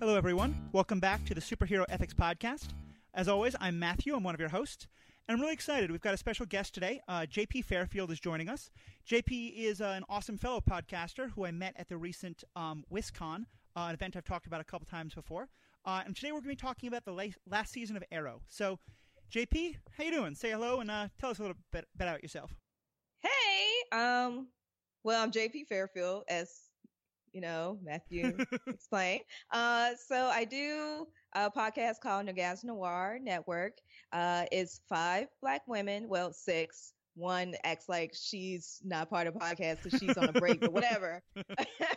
Hello, everyone. Welcome back to the Superhero Ethics Podcast. As always, I'm Matthew. I'm one of your hosts. And I'm really excited. We've got a special guest today. Uh, JP Fairfield is joining us. JP is uh, an awesome fellow podcaster who I met at the recent um, WisCon, uh, an event I've talked about a couple times before. Uh, and today we're going to be talking about the la- last season of Arrow. So, JP, how you doing? Say hello and uh, tell us a little bit, bit about yourself. Hey, um, well, I'm JP Fairfield, as you know, Matthew explain. Uh, so I do a podcast called Nerdgasm Noire Network. Uh, it's five black women, well, six. One acts like she's not part of the podcast because she's on a break, but whatever.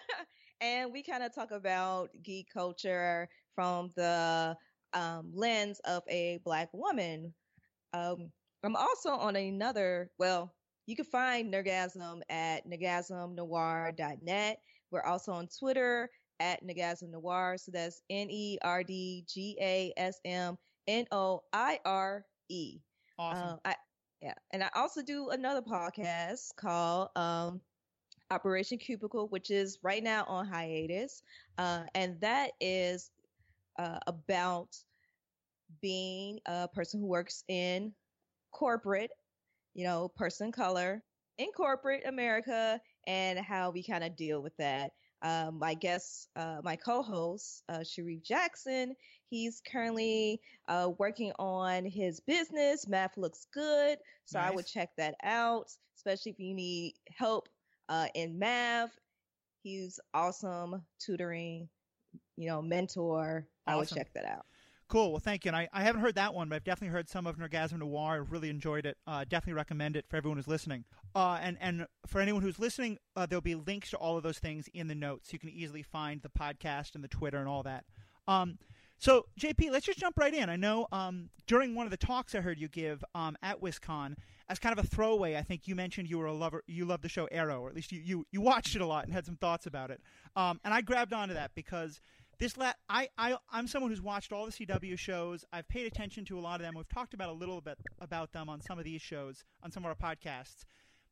and we kind of talk about geek culture from the um, lens of a black woman. Um, I'm also on another, well, you can find Nerdgasm at nerdgasmnoire.net. We're also on Twitter at Nerdgasm Noire. So that's N E R D G A S M N O I R E. Awesome. Um, I, yeah. And I also do another podcast called um, Operation Cubicle, which is right now on hiatus. Uh, and that is uh, about being a person who works in corporate, you know, person color in corporate America and how we kind of deal with that. Um, my guest, uh, my co-host, uh, Sharif Jackson, he's currently uh, working on his business. Math looks good, so Nice. I would check that out, especially if you need help uh, in math. He's awesome tutoring, you know, mentor. I would check that out. Cool. Well, thank you. And I, I haven't heard that one, but I've definitely heard some of Nerdgasm Noire. I've really enjoyed it. Uh, definitely recommend it for everyone who's listening. Uh, and, and for anyone who's listening, uh, there'll be links to all of those things in the notes. You can easily find the podcast and the Twitter and all that. Um, so, JP, let's just jump right in. I know um, during one of the talks I heard you give um, at WisCon, as kind of a throwaway, I think you mentioned you were a lover, you loved the show Arrow, or at least you, you, you watched it a lot and had some thoughts about it. Um, and I grabbed onto that because this la- I, I I'm someone who's watched all the CW shows. I've paid attention to a lot of them. We've talked about a little bit about them on some of these shows, on some of our podcasts.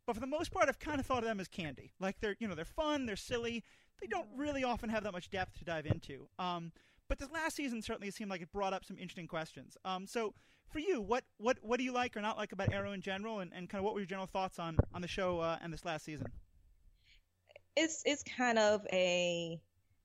But for the most part, I've kind of thought of them as candy. Like they're you know they're fun, they're silly. They don't really often have that much depth to dive into. Um, but this last season certainly seemed like it brought up some interesting questions. Um, so for you, what what what do you like or not like about Arrow in general, and, and kind of what were your general thoughts on on the show uh, and this last season? it's it's kind of a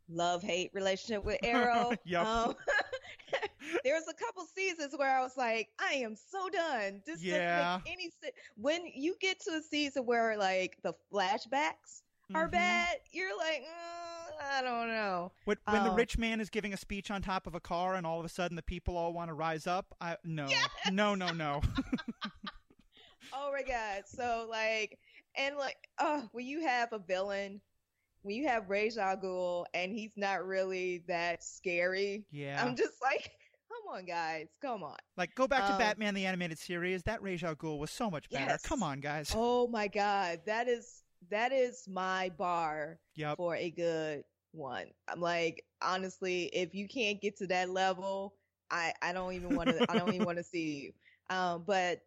love hate relationship with Arrow. Um, there was a couple seasons where I was like, I am so done. This Yeah. doesn't make any sense. When you get to a season where like the flashbacks are Mhm. bad, you're like, mm, I don't know. When, when the Um, rich man is giving a speech on top of a car, and all of a sudden the people all want to rise up, I no, no, no, no. Oh my god. So like and like oh when you have a villain, when you have Ra's al Ghul and he's not really that scary, yeah, I'm just like, come on guys, come on. like go back to um, Batman the animated series. That Ra's al Ghul was so much better. Yes. Come on, guys. Oh my god, that is that is my bar yep. for a good one. I'm like, honestly, if you can't get to that level, I I don't even want to I don't even want to see you. Um, but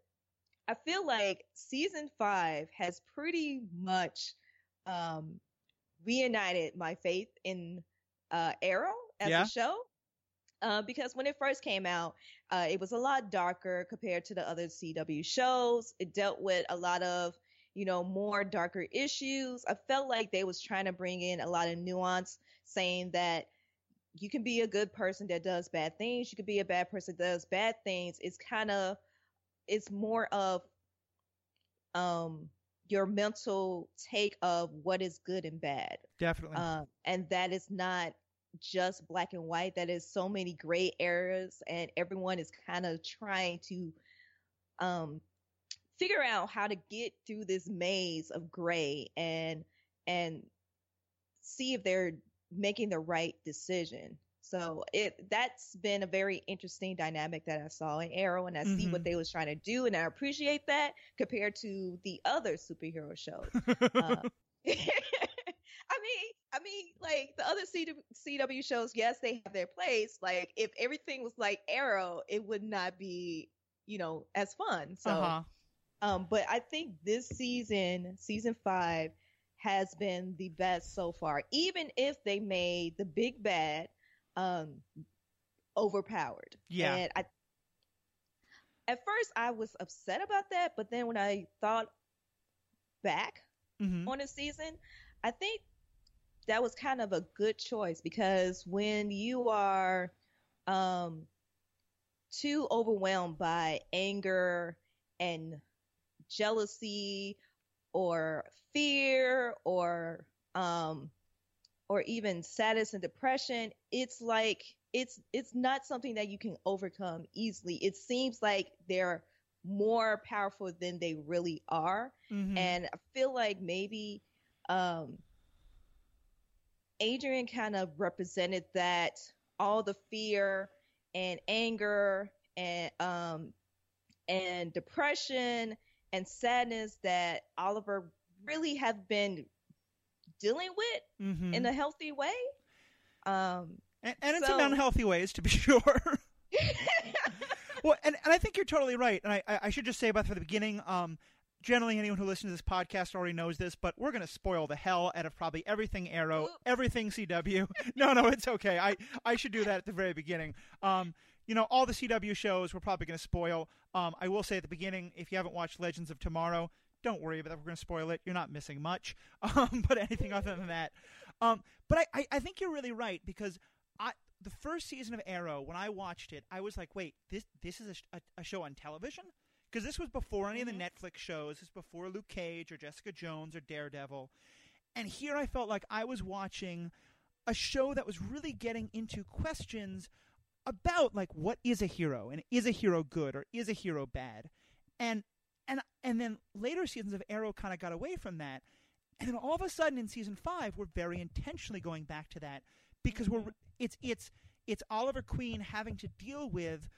I feel like season five has pretty much um reunited my faith in uh Arrow as Yeah. a show. Uh, because when it first came out, uh, it was a lot darker compared to the other CW shows. It dealt with a lot of, you know, more darker issues. I felt like they was trying to bring in a lot of nuance, saying that you can be a good person that does bad things. You could be a bad person that does bad things. It's kind of, it's more of, um, your mental take of what is good and bad. Definitely. Um, and that is not just black and white. That is so many gray areas, and everyone is kind of trying to um, figure out how to get through this maze of gray and and see if they're making the right decision. So it that's been a very interesting dynamic that I saw in Arrow, and I see Mhm. what they was trying to do, and I appreciate that compared to the other superhero shows. Uh, I mean, I mean, like the other CW, CW shows, yes, they have their place. Like if everything was like Arrow, it would not be, you know, as fun. So, uh-huh. um, but I think this season, season five, has been the best so far. Even if they made the big bad um overpowered. Yeah. And I at first I was upset about that, but then when I thought back hmm on the season, I think that was kind of a good choice because when you are um too overwhelmed by anger and jealousy or fear or um or even sadness and depression it's like it's it's not something that you can overcome easily. It seems like they're more powerful than they really are. Hmm and I feel like maybe um, Adrian kind of represented that all the fear and anger and um, and depression and sadness that Oliver really have been dealing with hmm in a healthy way. Um, and, and in so- some unhealthy ways, to be sure. well, and, and I think you're totally right. And I, I should just say about for the beginning, um, generally anyone who listens to this podcast already knows this, but we're going to spoil the hell out of probably everything Arrow, Oop. everything CW. no, no, it's okay. I, I should do that at the very beginning. Um, you know, all the CW shows we're probably going to spoil. Um, I will say at the beginning, if you haven't watched Legends of Tomorrow, don't worry about that. We're going to spoil it. You're not missing much. Um, but anything other than that. Um, but I, I, I think you're really right because I the first season of Arrow when I watched it, I was like, wait, this this is a, a, a show on television because this was before any of the Mhm. Netflix shows. This was before Luke Cage or Jessica Jones or Daredevil, and here I felt like I was watching a show that was really getting into questions about like what is a hero and is a hero good or is a hero bad, and and and then later seasons of Arrow kind of got away from that. And then all of a sudden in season five, we're very intentionally going back to that because we're it's it's it's Oliver Queen having to deal with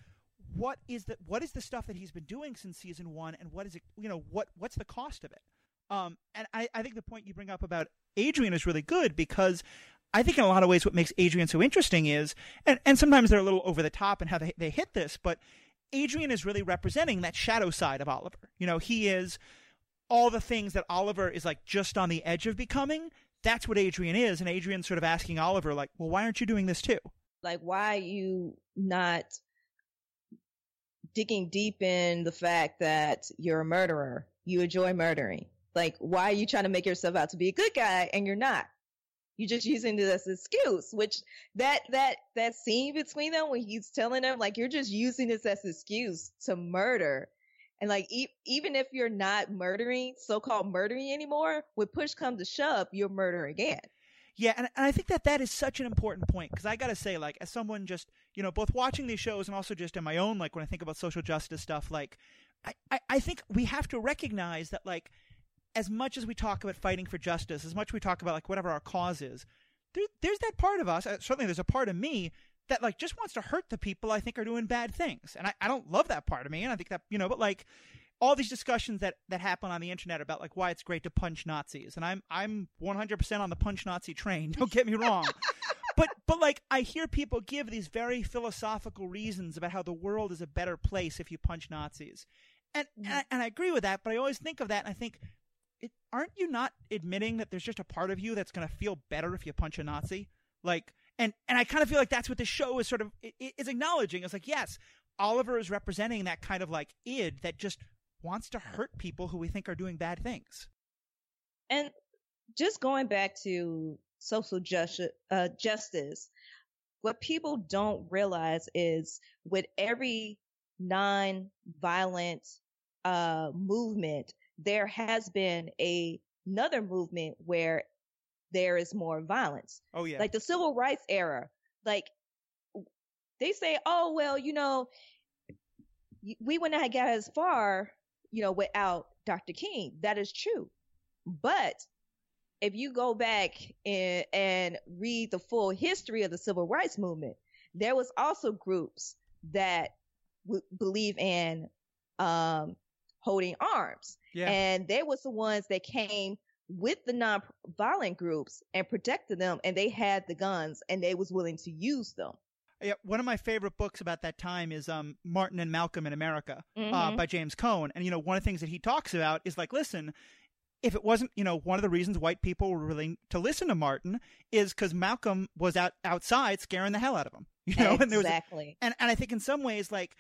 what is the what is the stuff that he's been doing since season one, and what is it you know what what's the cost of it? Um, and I, I think the point you bring up about Adrian is really good because I think in a lot of ways what makes Adrian so interesting is, and, and sometimes they're a little over the top and how they, they hit this, but Adrian is really representing that shadow side of Oliver. You know, he is all the things that Oliver is like just on the edge of becoming. That's what Adrian is, and Adrian's sort of asking Oliver, like, well, why aren't you doing this too? like why are you not digging deep in the fact that you're a murderer you enjoy murdering like why are you trying to make yourself out to be a good guy and you're not you're just using this as an excuse which that that that scene between them when he's telling them like you're just using this as an excuse to murder. And like e- even if you're not murdering so-called murdering anymore when push comes to shove you're murder again. Yeah, and, and I think that that is such an important point because I got to say, like, as someone just, you know, both watching these shows and also just in my own, like, when I think about social justice stuff, like, I, I, I think we have to recognize that, like, as much as we talk about fighting for justice, as much as we talk about, like, whatever our cause is, there, there's that part of us, uh, certainly there's a part of me that, like, just wants to hurt the people I think are doing bad things. And I, I don't love that part of me. And I think that, you know, but, like, all these discussions that, that happen on the internet about like why it's great to punch Nazis, and I'm I'm 100% on the punch Nazi train. Don't get me wrong, but but like I hear people give these very philosophical reasons about how the world is a better place if you punch Nazis, and and, I, and I agree with that. But I always think of that, and I think, it, aren't you not admitting that there's just a part of you that's going to feel better if you punch a Nazi? Like, and and I kind of feel like that's what this show is sort of i- i- is acknowledging. It's like yes, Oliver is representing that kind of like id that just wants to hurt people who we think are doing bad things. And just going back to social justice, uh, justice, what people don't realize is with every non-violent uh, movement, there has been a another movement where there is more violence. Oh yeah, Like the civil rights era, like they say, oh well, you know, we would not have got as far, you know, without Dr. King. That is true. But if you go back and, and read the full history of the civil rights movement, there was also groups that w- believe in um, holding arms, yeah. and they was the ones that came with the non-violent groups and protected them, and they had the guns and they was willing to use them. Yeah, one of my favorite books about that time is um, Martin and Malcolm in America uh, Mhm. by James Cone. And you know, one of the things that he talks about is like, listen, if it wasn't, you know, one of the reasons white people were willing to listen to Martin is because Malcolm was out outside scaring the hell out of them, You know, exactly. and there was, and and I think in some ways, like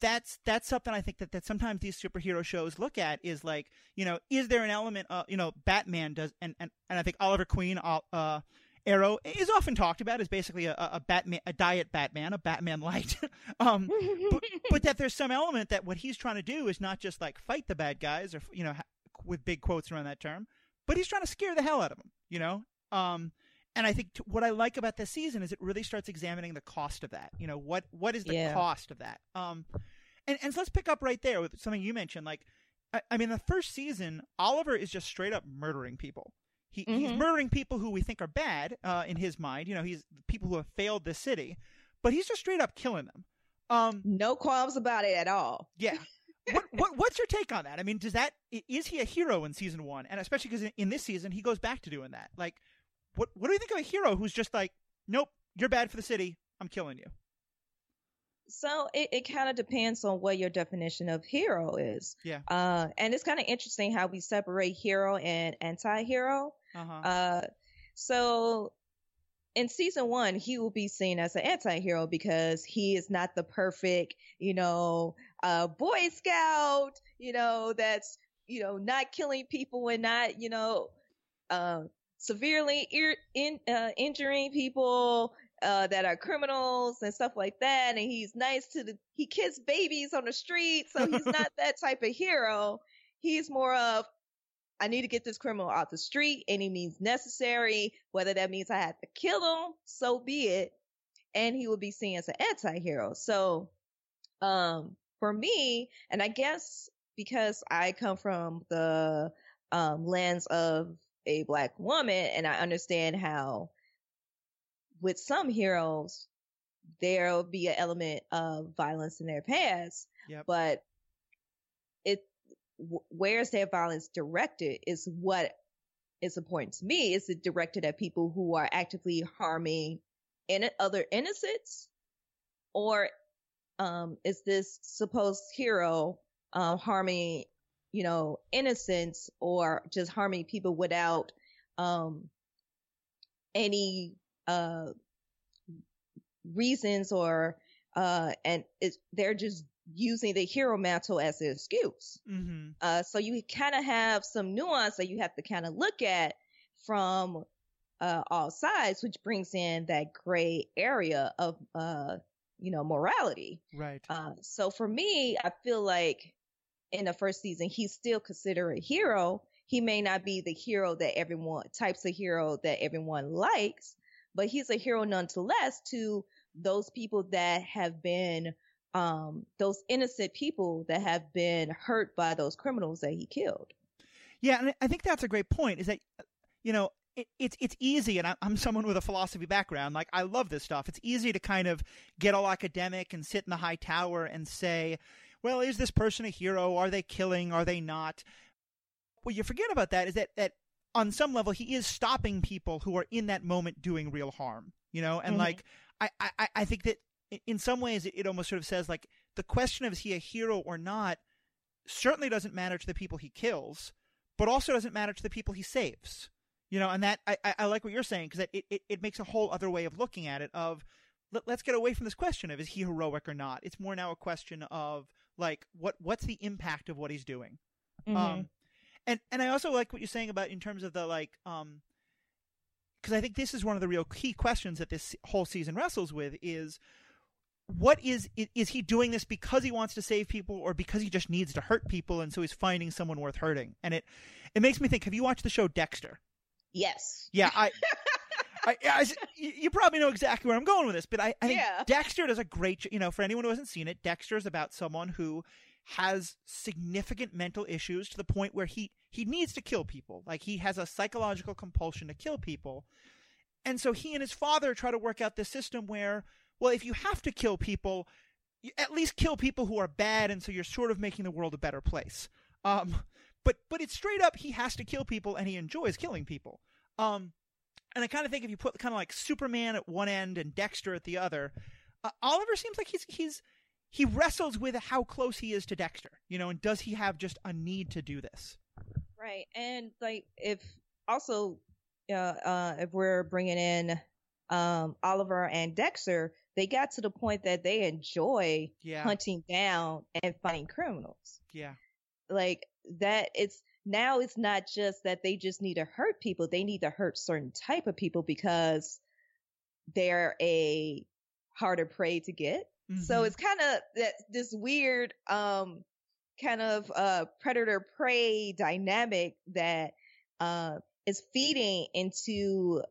that's that's something I think that, that sometimes these superhero shows look at is like, you know, is there an element of, you know, Batman does, and and, and I think Oliver Queen, uh, Arrow is often talked about as basically a, a Batman, a diet Batman, a Batman light. um, but, but that there's some element that what he's trying to do is not just like fight the bad guys or you know with big quotes around that term, but he's trying to scare the hell out of them. You know. Um, and I think t- what I like about this season is it really starts examining the cost of that. You know, what what is the Yeah. cost of that? Um, and and so let's pick up right there with something you mentioned. Like, I, I mean, the first season, Oliver is just straight up murdering people. He, He's Mhm. murdering people who we think are bad uh, in his mind. You know, he's people who have failed the city, but he's just straight up killing them. Um, No qualms about it at all. yeah. what, what what's your take on that? I mean, does that is he a hero in season one, and especially because in, in this season he goes back to doing that? Like, what what do you think of a hero who's just like, nope, you're bad for the city, I'm killing you? So it, it kind of depends on what your definition of hero is. Yeah. Uh, and it's kind of interesting how we separate hero and anti-hero. Uh huh. Uh, so in season one, he will be seen as an anti-hero because he is not the perfect, you know, uh, Boy Scout, you know, that's, you know, not killing people and not, you know, uh, severely ir- in, uh, injuring people, uh, that are criminals and stuff like that. And he's nice to the, he kiss babies on the street. So he's not that type of hero. He's more of, I need to get this criminal off the street any means necessary, whether that means I have to kill him, so be it. And he will be seen as an anti-hero. So, um, for me, and I guess because I come from the, um, lens of a black woman and I understand how with some heroes, there'll be an element of violence in their past, Yep. but it wh- where's their violence directed is what is important to me. Is it directed at people who are actively harming in other innocents, or um, is this supposed hero um, harming, you know, innocence or just harming people without um, any uh, reasons or uh, and it's, they're just using the hero mantle as an excuse. Mm-hmm. Uh, so you kind of have some nuance that you have to kind of look at from uh, all sides, which brings in that gray area of, uh, you know, morality. Right. Uh, so for me, I feel like in the first season, he's still considered a hero. He may not be the hero that everyone types of hero that everyone likes, but he's a hero nonetheless to those people that have been um, those innocent people that have been hurt by those criminals that he killed. Yeah, and I think that's a great point. Is that you know it, it's it's easy, and I'm someone with a philosophy background. Like I love this stuff. It's easy to kind of get all academic and sit in the high tower and say, "Well, is this person a hero? Are they killing? Are they not?" What you forget about that is that that on some level he is stopping people who are in that moment doing real harm. You know, and Mhm. like I, I I think that in some ways it, it almost sort of says like the question of is he a hero or not certainly doesn't matter to the people he kills but also doesn't matter to the people he saves. You know, and that I, I, I like what you're saying because it, it, it makes a whole other way of looking at it. Of let, let's get away from this question of is he heroic or not. It's more now a question of like what what's the impact of what he's doing. Mm-hmm. Um, and and I also like what you're saying about in terms of the like um because I think this is one of the real key questions that this whole season wrestles with is what is is he doing this because he wants to save people or because he just needs to hurt people and so he's finding someone worth hurting and it it makes me think have you watched the show Dexter yes. yeah I I, I, you probably know exactly where I'm going with this, but I, I think Yeah. Dexter does a great, you know, for anyone who hasn't seen it, Dexter is about someone who has significant mental issues to the point where he he needs to kill people. Like he has a psychological compulsion to kill people. And so he and his father try to work out this system where well, if you have to kill people, you at least kill people who are bad and so you're sort of making the world a better place. Um but but it's straight up he has to kill people and he enjoys killing people. Um and I kind of think if you put kind of like Superman at one end and Dexter at the other, uh, Oliver seems like he's he's he wrestles with how close he is to Dexter, you know, and does he have just a need to do this? Right, and like if also, uh, uh, if we're bringing in um, Oliver and Dexter, they got to the point that they enjoy Yeah. hunting down and finding criminals. Yeah. Like that, it's now it's not just that they just need to hurt people; they need to hurt certain type of people because they're a harder prey to get. So Mhm. it's kind of that this weird um kind of uh predator prey dynamic that uh is feeding into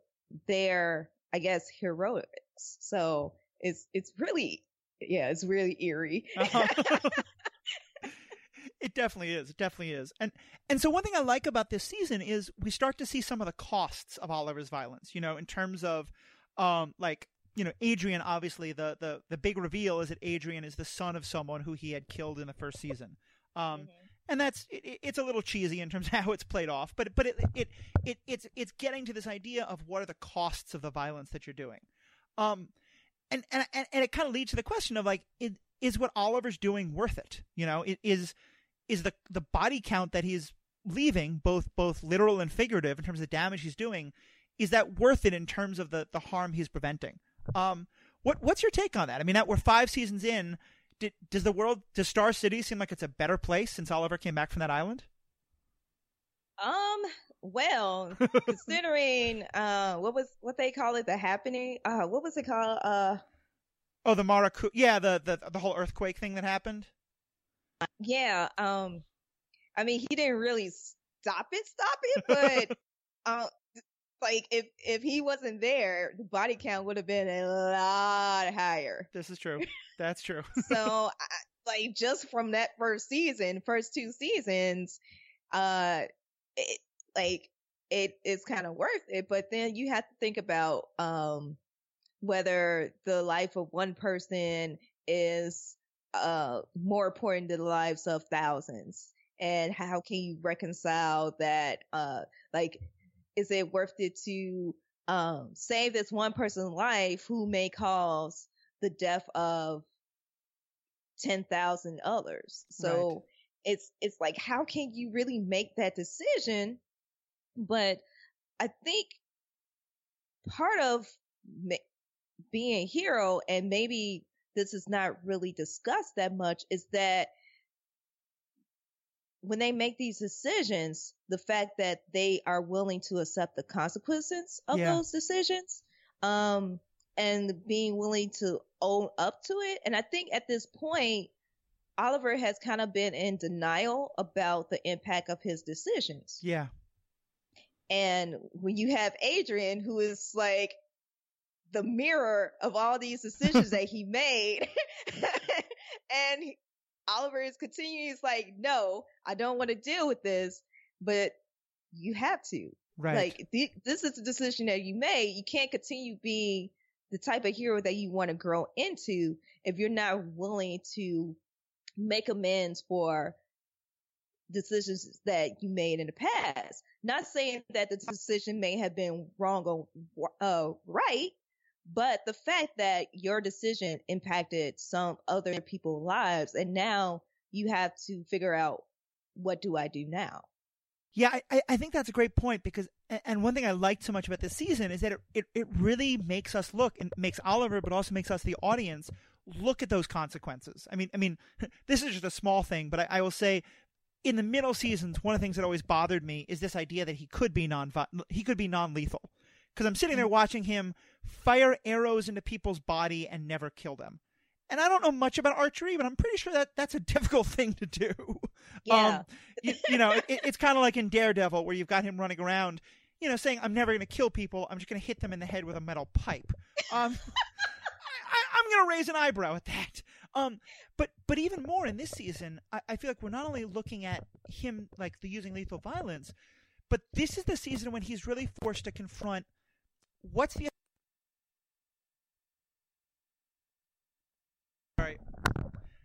their I guess heroics. So it's it's really yeah, it's really eerie. Uh-huh. it definitely is. It definitely is. And and so one thing I like about this season is we start to see some of the costs of Oliver's violence. You know, in terms of um like you know Adrian. Obviously, the the the big reveal is that Adrian is the son of someone who he had killed in the first season. Um, Mhm. and that's it, it's a little cheesy in terms of how it's played off, but but it, it it it's it's getting to this idea of what are the costs of the violence that you're doing, um, and and and, it kind of leads to the question of like, is, is what Oliver's doing worth it? You know, it is is the the body count that he's leaving, both both literal and figurative, in terms of the damage he's doing, is that worth it in terms of the the harm he's preventing? Um, what what's your take on that? I mean, that we're five seasons in. Did, does the world, does Star City seem like it's a better place since Oliver came back from that island? Um, well, considering uh what was what they call it, the happening, uh what was it called? Uh Oh, the Maracu, yeah, the, the the whole earthquake thing that happened. Yeah, um I mean he didn't really stop it, stop it, but uh like if if he wasn't there, the body count would have been a lot higher. This is true. That's true. So I, like just from that first season, first two seasons, uh it like it is kind of worth it, but then you have to think about um whether the life of one person is uh more important than the lives of thousands? And how can you reconcile that uh like is it worth it to um save this one person's life who may cause the death of 10,000 others? So it's it's like how can you really make that decision? But i think part of ma- being a hero and maybe this is not really discussed that much is that when they make these decisions the fact that they are willing to accept the consequences of Yeah. those decisions um and being willing to own up to it and i think at this point oliver has kind of been in denial about the impact of his decisions Yeah. and when you have Adrian, who is like the mirror of all these decisions that he made, and Oliver is continuing, he's like, no, I don't want to deal with this, but you have to. Right. Like, th- this is the decision that you made. You can't continue being the type of hero that you want to grow into if you're not willing to make amends for decisions that you made in the past. Not saying that the decision may have been wrong or uh, right, but the fact that your decision impacted some other people's lives, and now you have to figure out what do I do now. Yeah, I- I, think that's a great point because, and one thing I liked so much about this season is that it, it, it really makes us look and makes Oliver, but also makes us the audience look at those consequences. I mean, I mean, this is just a small thing, but I, I will say, in the middle seasons, one of the things that always bothered me is this idea that he could be non he could be non lethal because I'm sitting there watching him fire arrows into people's body and never kill them. And I don't know much about archery, but I'm pretty sure that that's a difficult thing to do. Yeah. Um, you, you know, it, it's kind of like in Daredevil where you've got him running around, you know, saying, "I'm never going to kill people. I'm just going to hit them in the head with a metal pipe." Um, I, I'm going to raise an eyebrow at that. Um, but but even more in this season, I, I feel like we're not only looking at him like the using lethal violence, but this is the season when he's really forced to confront what's the Sorry.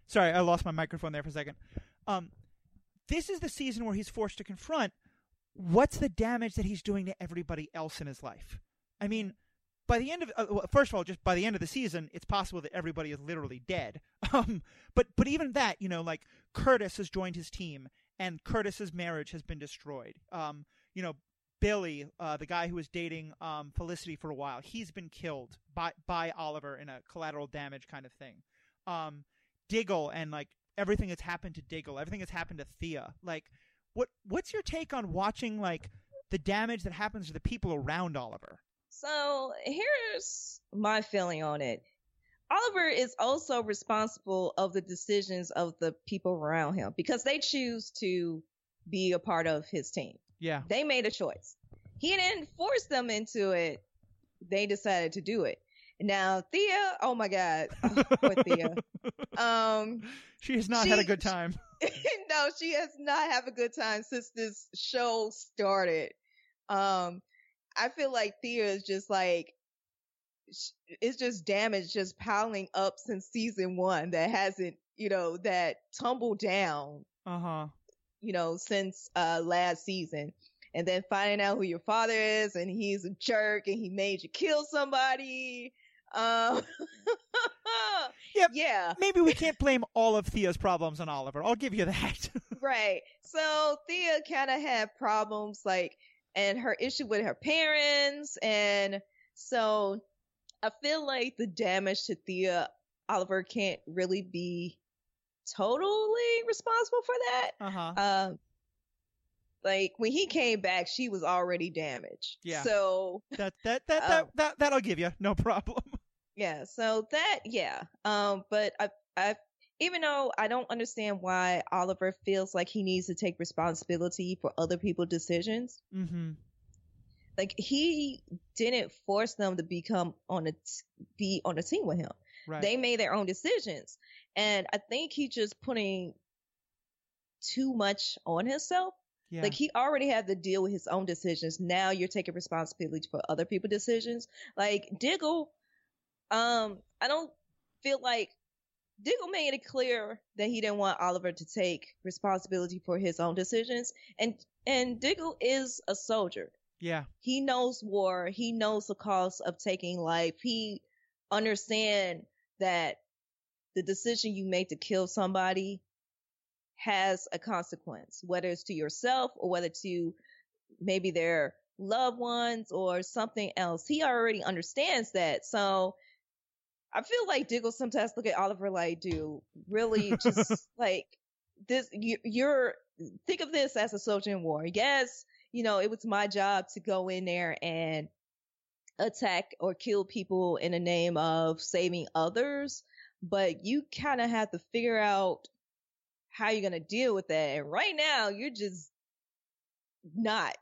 Sorry, I lost my microphone there for a second. Um, this is the season where he's forced to confront what's the damage that he's doing to everybody else in his life. I mean, by the end of uh, well, first of all, just by the end of the season, it's possible that everybody is literally dead. Um, but but even that, you know, like Curtis has joined his team, and Curtis's marriage has been destroyed. Um, you know, Billy, uh, the guy who was dating um, Felicity for a while, he's been killed by by Oliver in a collateral damage kind of thing. Um, Diggle and like everything that's happened to Diggle, everything that's happened to Thea. Like, what what's your take on watching like the damage that happens to the people around Oliver? So here's my feeling on it. Oliver is also responsible of the decisions of the people around him because they choose to be a part of his team. Yeah. They made a choice. He didn't force them into it. They decided to do it. Now Thea, oh my God, oh, poor Thea. Um, she has not she, had a good time. no, she has not had a good time since this show started. Um, I feel like Thea is just like it's just damage just piling up since season one that hasn't, you know, that tumbled down. Uh huh. You know, since uh last season. And then finding out who your father is and he's a jerk and he made you kill somebody. Um, yep. Yeah. Maybe we can't blame all of Thea's problems on Oliver. I'll give you that. right. So Thea kind of had problems like, and her issue with her parents. And so I feel like the damage to Thea, Oliver can't really be totally responsible for that. Uh-huh. Um, like when he came back, she was already damaged. Yeah. So that that that that, um, that that I'll give you, no problem. Yeah. So that yeah. Um, but I I even though I don't understand why Oliver feels like he needs to take responsibility for other people's decisions. Mm-hmm. Like he didn't force them to become on a be on a team with him. Right. They made their own decisions, and I think he's just putting too much on himself. Yeah. Like he already had to deal with his own decisions. Now you're taking responsibility for other people's decisions. Like Diggle, um, I don't feel like Diggle made it clear that he didn't want Oliver to take responsibility for his own decisions. And and Diggle is a soldier. Yeah. He knows war. He knows the cost of taking life. He understand that the decision you make to kill somebody has a consequence, whether it's to yourself or whether to maybe their loved ones or something else. He already understands that. So I feel like Diggle sometimes look at Oliver like, dude, really just like this, you, you're, think of this as a soldier in war. Yes, you know, it was my job to go in there and attack or kill people in the name of saving others, but you kind of have to figure out how you're going to deal with that. And right now, you're just not.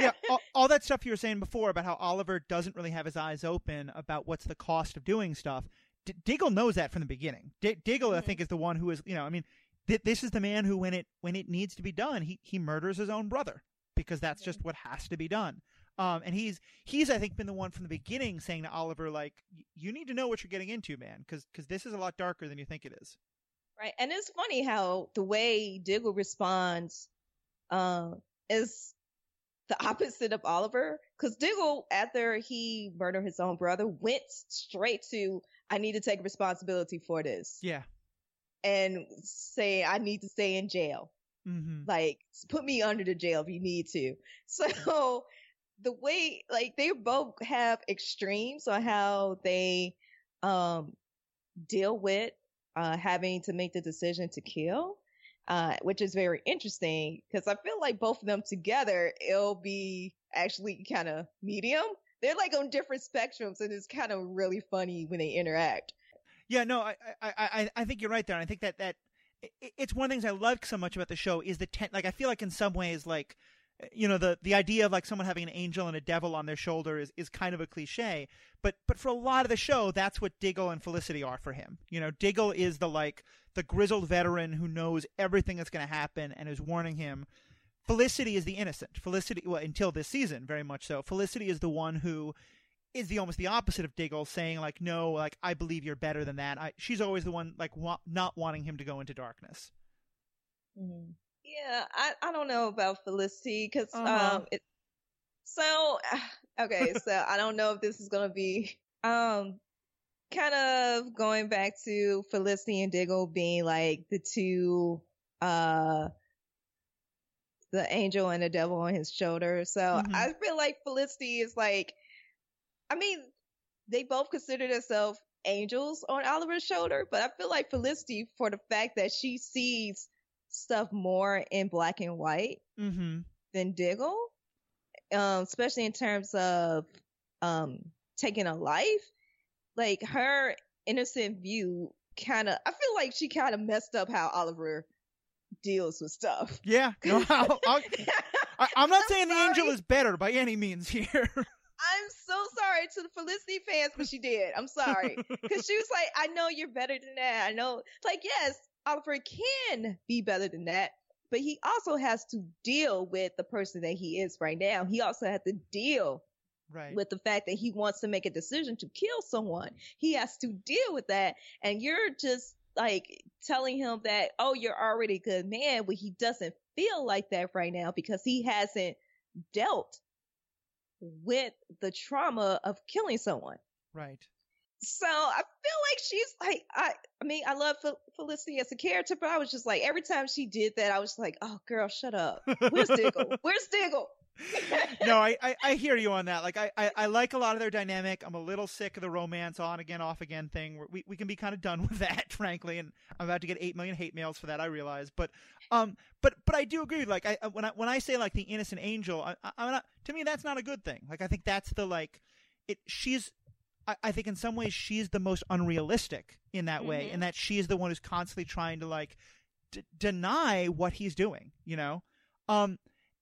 yeah, all, all, that stuff you were saying before about how Oliver doesn't really have his eyes open about what's the cost of doing stuff. D- Diggle knows that from the beginning. D- Diggle, mm-hmm. I think, is the one who is, you know, I mean, th- this is the man who, when it when it needs to be done, he he murders his own brother because that's just what has to be done. Um, and he's he's I think been the one from the beginning saying to Oliver like, you need to know what you're getting into, man, because because this is a lot darker than you think it is. Right, and it's funny how the way Diggle responds uh, is the opposite of Oliver. Because Diggle, after he murdered his own brother, went straight to, I need to take responsibility for this. Yeah. And say, I need to stay in jail. Mm-hmm. Like, put me under the jail if you need to. So, the way, like, they both have extremes on how they, um, deal with, uh, having to make the decision to kill uh, which is very interesting because I feel like both of them together, it'll be actually kind of medium. They're like on different spectrums, and it's kind of really funny when they interact. Yeah, no, I, I, I, I think you're right there. I think that that it's one of the things I love so much about the show is the ten. Like, I feel like in some ways, like you know the the idea of like someone having an angel and a devil on their shoulder is, is kind of a cliche but but for a lot of the show that's what diggle and felicity are for him. You know diggle is the like the grizzled veteran who knows everything that's going to happen and is warning him. Felicity is the innocent. Felicity well until this season very much so. Felicity is the one who is the almost the opposite of diggle saying like no like i believe you're better than that. I, she's always the one like wa- not wanting him to go into darkness. Mm-hmm. Yeah, I, I don't know about Felicity because uh-huh. um it, so okay so I don't know if this is gonna be um kind of going back to Felicity and Diggle being like the two uh the angel and the devil on his shoulder. So Mhm. I feel like Felicity is like, I mean, they both consider themselves angels on Oliver's shoulder, but I feel like Felicity, for the fact that she sees stuff more in black and white Mm-hmm. than Diggle, um, especially in terms of um, taking a life, like her innocent view kind of, I feel like she kind of messed up how Oliver deals with stuff. Yeah. No, I'll, I'll, I, I'm not I'm saying the angel is better by any means here. I'm so sorry to the Felicity fans, but she did. I'm sorry. Because she was like, I know you're better than that. I know. Like, yes, Oliver can be better than that, but he also has to deal with the person that he is right now. He also has to deal right. with the fact that he wants to make a decision to kill someone. He has to deal with that. And you're just like telling him that, oh, you're already a good man, but he doesn't feel like that right now because he hasn't dealt with the trauma of killing someone. right. So I feel like she's like I I mean I love Fel- Felicity as a character, but I was just like every time she did that, I was just like, oh girl, shut up. Where's Diggle? Where's Diggle? no, I, I, I hear you on that. Like I, I, I like a lot of their dynamic. I'm a little sick of the romance on again, off again thing. We we can be kind of done with that, frankly. And I'm about to get eight million hate mails for that. I realize, but um, but but I do agree. Like I when I when I say like the innocent angel, I, I, I'm not. To me, that's not a good thing. Like I think that's the like it. She's. I, I think in some ways she's the most unrealistic in that way, Mhm. in that she is the one who's constantly trying to like d- deny what he's doing. You know. Um,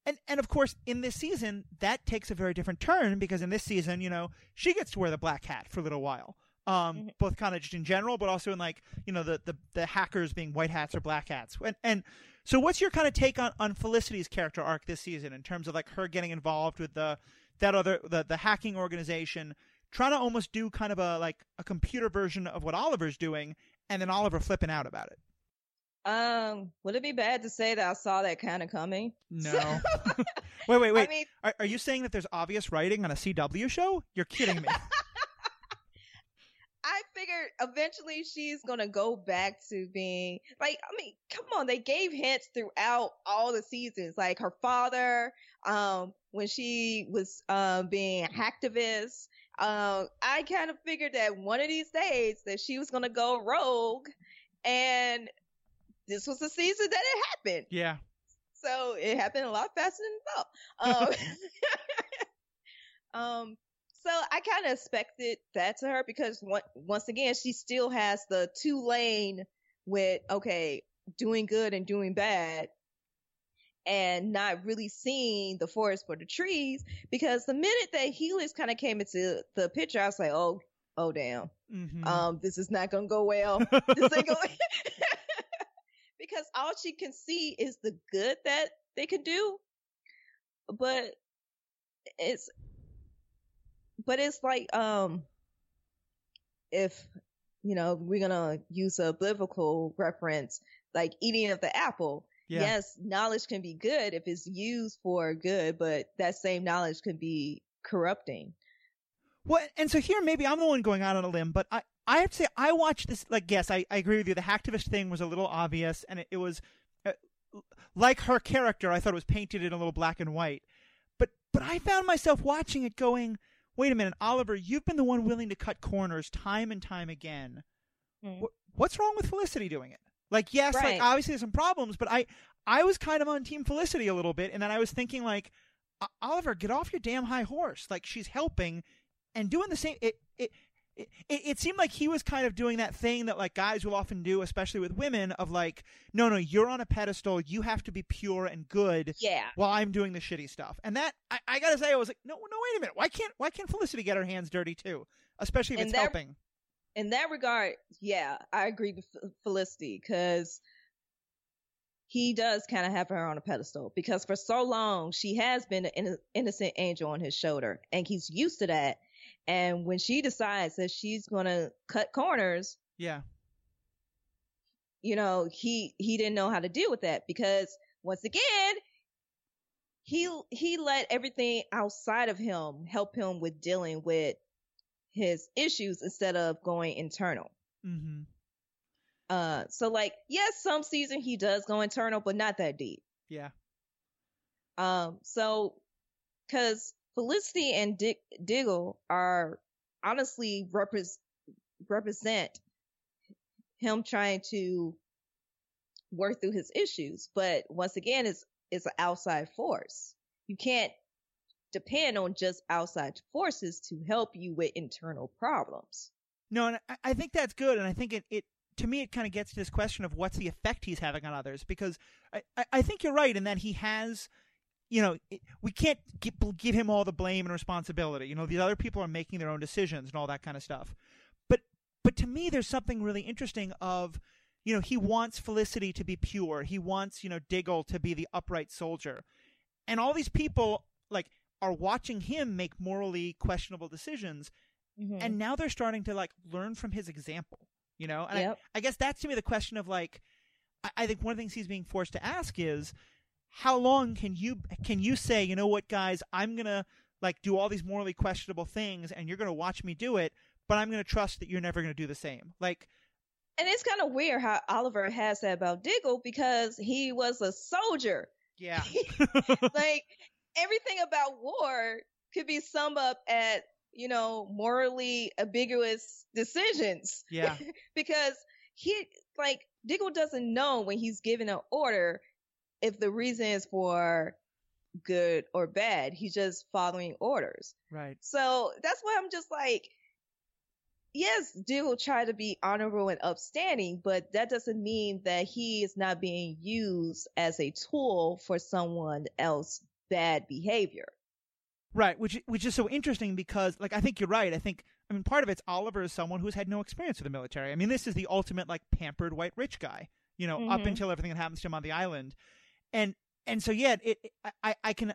and and of course in this season that takes a very different turn because in this season you know she gets to wear the black hat for a little while um Mhm. both kind of just in general but also in like you know the the, the hackers being white hats or black hats and and so what's your kind of take on on felicity's character arc this season in terms of like her getting involved with the that other the the hacking organization trying to almost do kind of a like a computer version of what oliver's doing and then oliver flipping out about it Um, would it be bad to say that I saw that kind of coming? no wait wait wait I mean, Are, are you saying that there's obvious writing on a CW show? You're kidding me. I figured eventually she's gonna go back to being like, I mean, come on, they gave hints throughout all the seasons, like her father, um, when she was um being a hacktivist. Um, I kind of figured that one of these days that she was gonna go rogue, and this was the season that it happened. yeah. So it happened a lot faster than I thought. Um, um, so I kind of expected that to her because one, once again, she still has the two lane with, okay, doing good and doing bad and not really seeing the forest for the trees because the minute that Helix kind of came into the picture, I was like, oh, oh damn. hmm Um, this is not gonna go well. This ain't going because all she can see is the good that they can do, but it's but it's like um if you know we're gonna use a biblical reference like eating of the apple yeah. yes knowledge can be good if it's used for good but that same knowledge can be corrupting Well, and so here maybe I'm the one going out on a limb, but I I have to say I watched this. Like, yes, I, I agree with you. The hacktivist thing was a little obvious, and it, it was uh, like her character. I thought it was painted in a little black and white, but but I found myself watching it going. Wait a minute, Oliver, you've been the one willing to cut corners time and time again. Mm. Wh- what's wrong with Felicity doing it? Like, yes, Right. like obviously there's some problems, but I I was kind of on Team Felicity a little bit, and then I was thinking like, Oliver, get off your damn high horse. Like she's helping and doing the same. It it. It, it seemed like he was kind of doing that thing that like guys will often do, especially with women, of like, no, no, you're on a pedestal. You have to be pure and good yeah while I'm doing the shitty stuff. And that I, I gotta say, I was like, no, no, wait a minute. Why can't why can't Felicity get her hands dirty too? Especially if And it's helping. In that regard, yeah, I agree with Felicity because he does kind of have her on a pedestal because for so long she has been an innocent angel on his shoulder and he's used to that. And when she decides that she's going to cut corners, Yeah. you know, he he didn't know how to deal with that because once again, he he let everything outside of him help him with dealing with his issues instead of going internal. Mm-hmm. Uh, so like, yes, some season he does go internal, but not that deep. Yeah. Um, so because Felicity and Dick Diggle are honestly repres represent him trying to work through his issues, but once again, it's it's an outside force. You can't depend on just outside forces to help you with internal problems. No, and I, think that's good, and I think it, it to me it kind of gets to this question of what's the effect he's having on others because I, I, think you're right in that he has you know, we can't give, give him all the blame and responsibility. You know, these other people are making their own decisions and all that kind of stuff. But but to me, there's something really interesting of, you know, he wants Felicity to be pure. He wants you know Diggle to be the upright soldier, and all these people like are watching him make morally questionable decisions, mm-hmm. and now they're starting to like learn from his example. You know, and yep. I, I guess that's to me the question of like, I, I think one of the things he's being forced to ask is how long can you can you say, you know what, guys, I'm gonna like do all these morally questionable things, and you're gonna watch me do it, but I'm gonna trust that you're never gonna do the same. Like, and it's kind of weird how Oliver has that about Diggle because he was a soldier. Yeah, like everything about war could be summed up at you know morally ambiguous decisions. Yeah, because he like Diggle doesn't know when he's given an order if the reason is for good or bad. He's just following orders. Right. So that's why I'm just like, yes, will try to be honorable and upstanding, but that doesn't mean that he is not being used as a tool for someone else bad behavior. Right, which which is so interesting because like I think you're right. I think I mean part of it's Oliver is someone who's had no experience with the military. I mean this is the ultimate like pampered white rich guy, you know, mm-hmm. up until everything that happens to him on the island and and so yeah, it, it I I can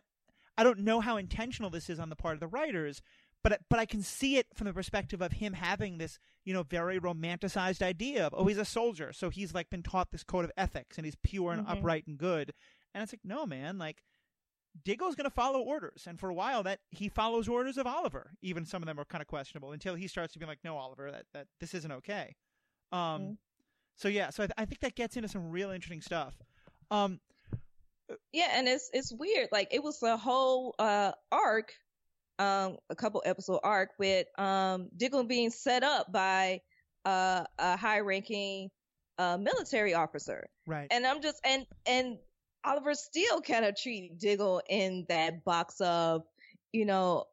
I don't know how intentional this is on the part of the writers, but but I can see it from the perspective of him having this you know very romanticized idea of oh he's a soldier so he's like been taught this code of ethics and he's pure and mm-hmm. upright and good and it's like no man like Diggle's going to follow orders and for a while that he follows orders of Oliver even some of them are kind of questionable until he starts to be like no Oliver that that this isn't okay um mm-hmm. so yeah so I, th- I think that gets into some real interesting stuff um yeah, and it's it's weird. Like it was a whole uh arc, um, a couple episode arc with um Diggle being set up by uh, a high ranking uh military officer. Right. And I'm just and and Oliver still kind of treating Diggle in that box of, you know,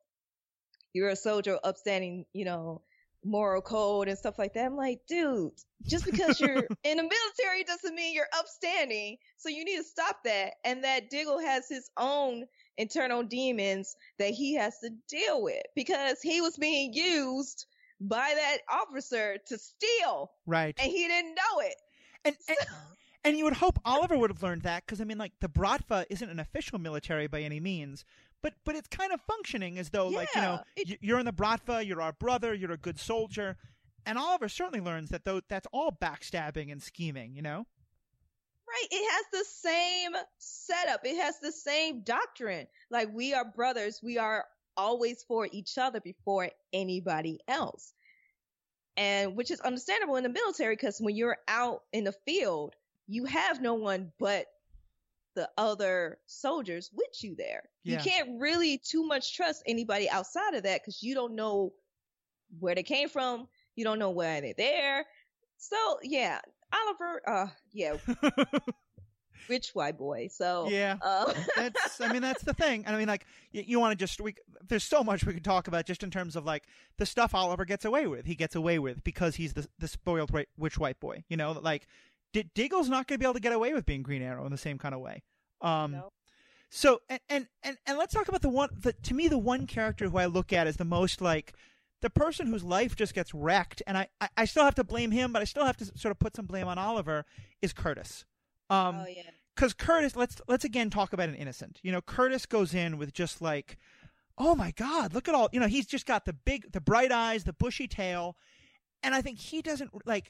you're a soldier, upstanding, you know, moral code and stuff like that. I'm like, dude, just because you're in the military doesn't mean you're upstanding. So you need to stop that. And that Diggle has his own internal demons that he has to deal with because he was being used by that officer to steal. Right. And he didn't know it. And, and, and you would hope Oliver would have learned that because, I mean, like, the Bratva isn't an official military by any means but but it's kind of functioning as though yeah, like you know it, you're in the Bratva, you're our brother, you're a good soldier, and Oliver certainly learns that though that's all backstabbing and scheming, you know. Right, it has the same setup. It has the same doctrine. Like we are brothers, we are always for each other before anybody else. And which is understandable in the military because when you're out in the field, you have no one but the other soldiers with you there. Yeah. You can't really too much trust anybody outside of that because you don't know where they came from. You don't know why they're there. So yeah, Oliver, uh, yeah. rich white boy. So yeah, uh, that's. I mean, that's the thing. And I mean, like, you, you want to just we. There's so much we could talk about just in terms of like the stuff Oliver gets away with. He gets away with because he's the the spoiled rich white boy. You know, like D- Diggle's not going to be able to get away with being Green Arrow in the same kind of way. Um, no. So and, and and and let's talk about the one. The, to me, the one character who I look at as the most like the person whose life just gets wrecked, and I, I, I still have to blame him, but I still have to sort of put some blame on Oliver. Is Curtis? Um, oh yeah. Because Curtis, let's let's again talk about an innocent. You know, Curtis goes in with just like, oh my God, look at all. You know, he's just got the big, the bright eyes, the bushy tail, and I think he doesn't like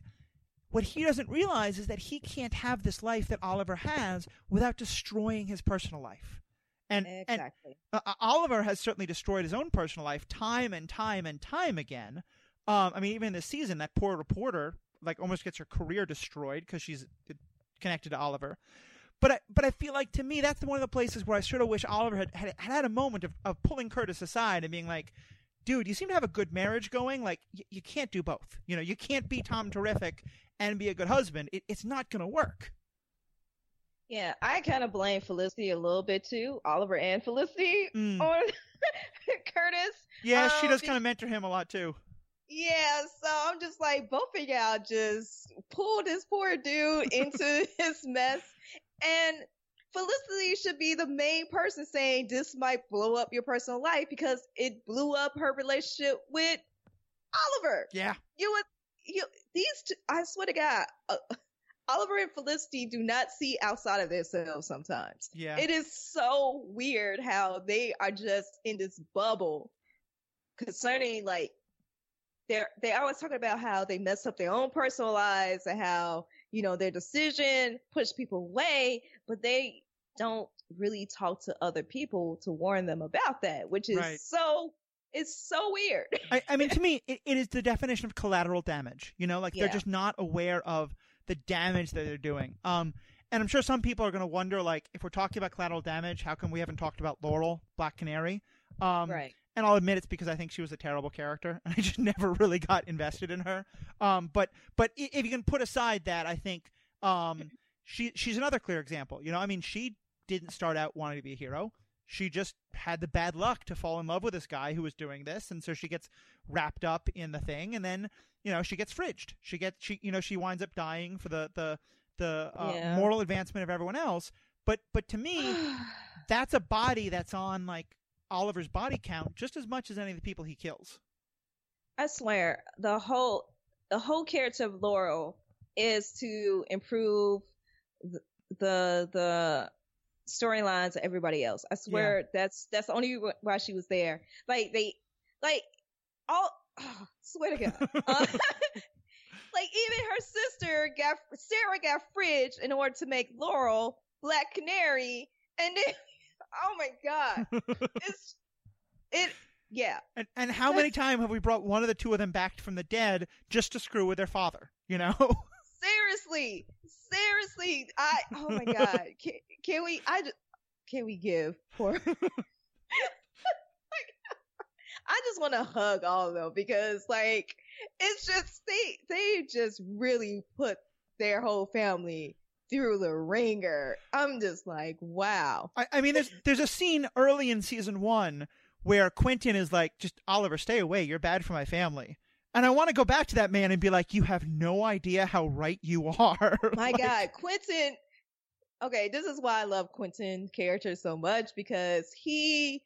what he doesn't realize is that he can't have this life that Oliver has without destroying his personal life. And, exactly. and uh, Oliver has certainly destroyed his own personal life time and time and time again. Um, I mean, even this season, that poor reporter like almost gets her career destroyed because she's connected to Oliver. but I, but I feel like to me that's one of the places where I sort of wish Oliver had had, had a moment of, of pulling Curtis aside and being like, dude, you seem to have a good marriage going. Like y- you can't do both. You know, you can't be Tom Terrific and be a good husband. It, it's not going to work. Yeah, I kind of blame Felicity a little bit too, Oliver and Felicity Mm. on Curtis. Yeah, she Um, does kind of mentor him a lot too. Yeah, so I'm just like, both of y'all just pulled this poor dude into his mess. And Felicity should be the main person saying this might blow up your personal life because it blew up her relationship with Oliver. Yeah, You would, you, these two, I swear to God, uh, Oliver and Felicity do not see outside of themselves sometimes. yeah. It is so weird how they are just in this bubble concerning like they're they always talking about how they mess up their own personal lives and how you know their decision push people away, but they don't really talk to other people to warn them about that, which is Right. so it's so weird. I, I mean, to me, it, it is the definition of collateral damage. You know, like they're just not aware of the damage that they're doing. Um, and I'm sure some people are going to wonder, like, if we're talking about collateral damage, how come we haven't talked about Laurel, Black Canary? Um, right. And I'll admit it's because I think she was a terrible character, and I just never really got invested in her. Um, but but if you can put aside that, I think um, she she's another clear example. You know, I mean, she didn't start out wanting to be a hero. She just had the bad luck to fall in love with this guy who was doing this, and so she gets wrapped up in the thing, and then you know she gets fridged. She gets she you know she winds up dying for the the the uh, Yeah. moral advancement of everyone else. But but to me, that's a body that's on like Oliver's body count just as much as any of the people he kills. I swear, the whole the whole character of Laurel is to improve the the, the storylines of everybody else. I swear that's that's the only why she was there. Like they like all swear to God. Uh, like even her sister got Sara got fridge in order to make Laurel Black Canary and then oh my god. It's it yeah. And and how many times have we brought one of the two of them back from the dead just to screw with their father? You know? Seriously, seriously, I oh my god, can, can we? I just can we give for? I just want to hug all of them because like it's just they they just really put their whole family through the ringer. I'm just like, wow. I, I mean, there's there's a scene early in season one where Quentin is like, "Just Oliver, stay away. You're bad for my family." And I want to go back to that man and be like, "You have no idea how right you are." My Like, God, Quentin. Okay, this is why I love Quentin character so much because he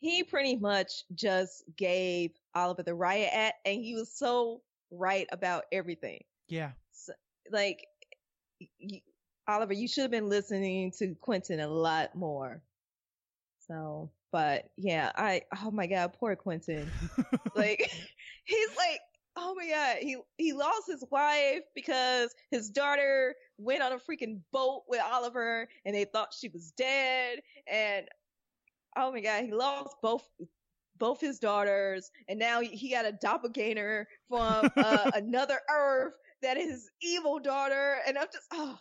he pretty much just gave Oliver the riot at, and he was so right about everything. Yeah. So, like, y- Oliver, you should have been listening to Quentin a lot more. So, but yeah, I oh my God, poor Quentin. like he's like oh my god he he lost his wife because his daughter went on a freaking boat with oliver and they thought she was dead and oh my god he lost both both his daughters and now he- got a doppelganger from uh, another earth that is his evil daughter and i'm just oh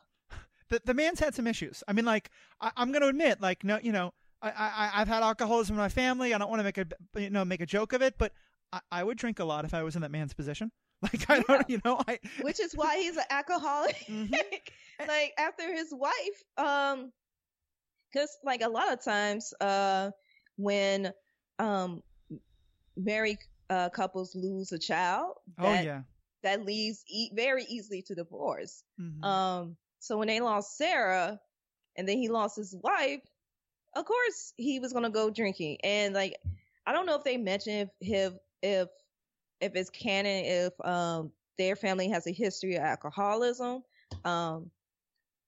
the the man's had some issues. I mean, like I, I'm going to admit, like no, you know, I, I I've had alcoholism in my family. I don't want to make a you know make a joke of it, but I, I would drink a lot if I was in that man's position. Like I don't, you know, I which is why he's an alcoholic Mhm. like after his wife um because like a lot of times uh when um married uh couples lose a child oh that yeah. that leads e- very easily to divorce Mhm. um so when they lost sara and then he lost his wife of course he was gonna go drinking and like i don't know if they mentioned if if if, if it's canon if um their family has a history of alcoholism um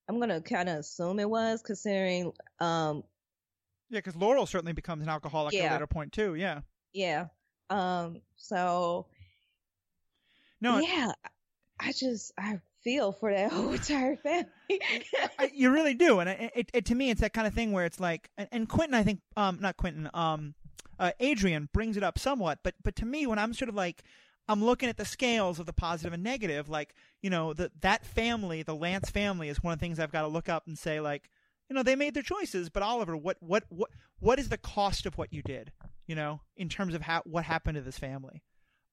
i'm gonna kind of assume it was considering um yeah, because Laurel certainly becomes an alcoholic at a later point too. Yeah. yeah um so No, yeah i just i feel for that whole entire family I, you really do, and it, it, it to me, it's that kind of thing where it's like, and, and Quentin, I think, um, not Quentin, um, uh, Adrian brings it up somewhat, but but to me, when I'm sort of like, I'm looking at the scales of the positive and negative, like you know, the that family, the Lance family, is one of the things I've got to look up and say like, you know, they made their choices, but Oliver, what what what what is the cost of what you did? You know, in terms of how what happened to this family.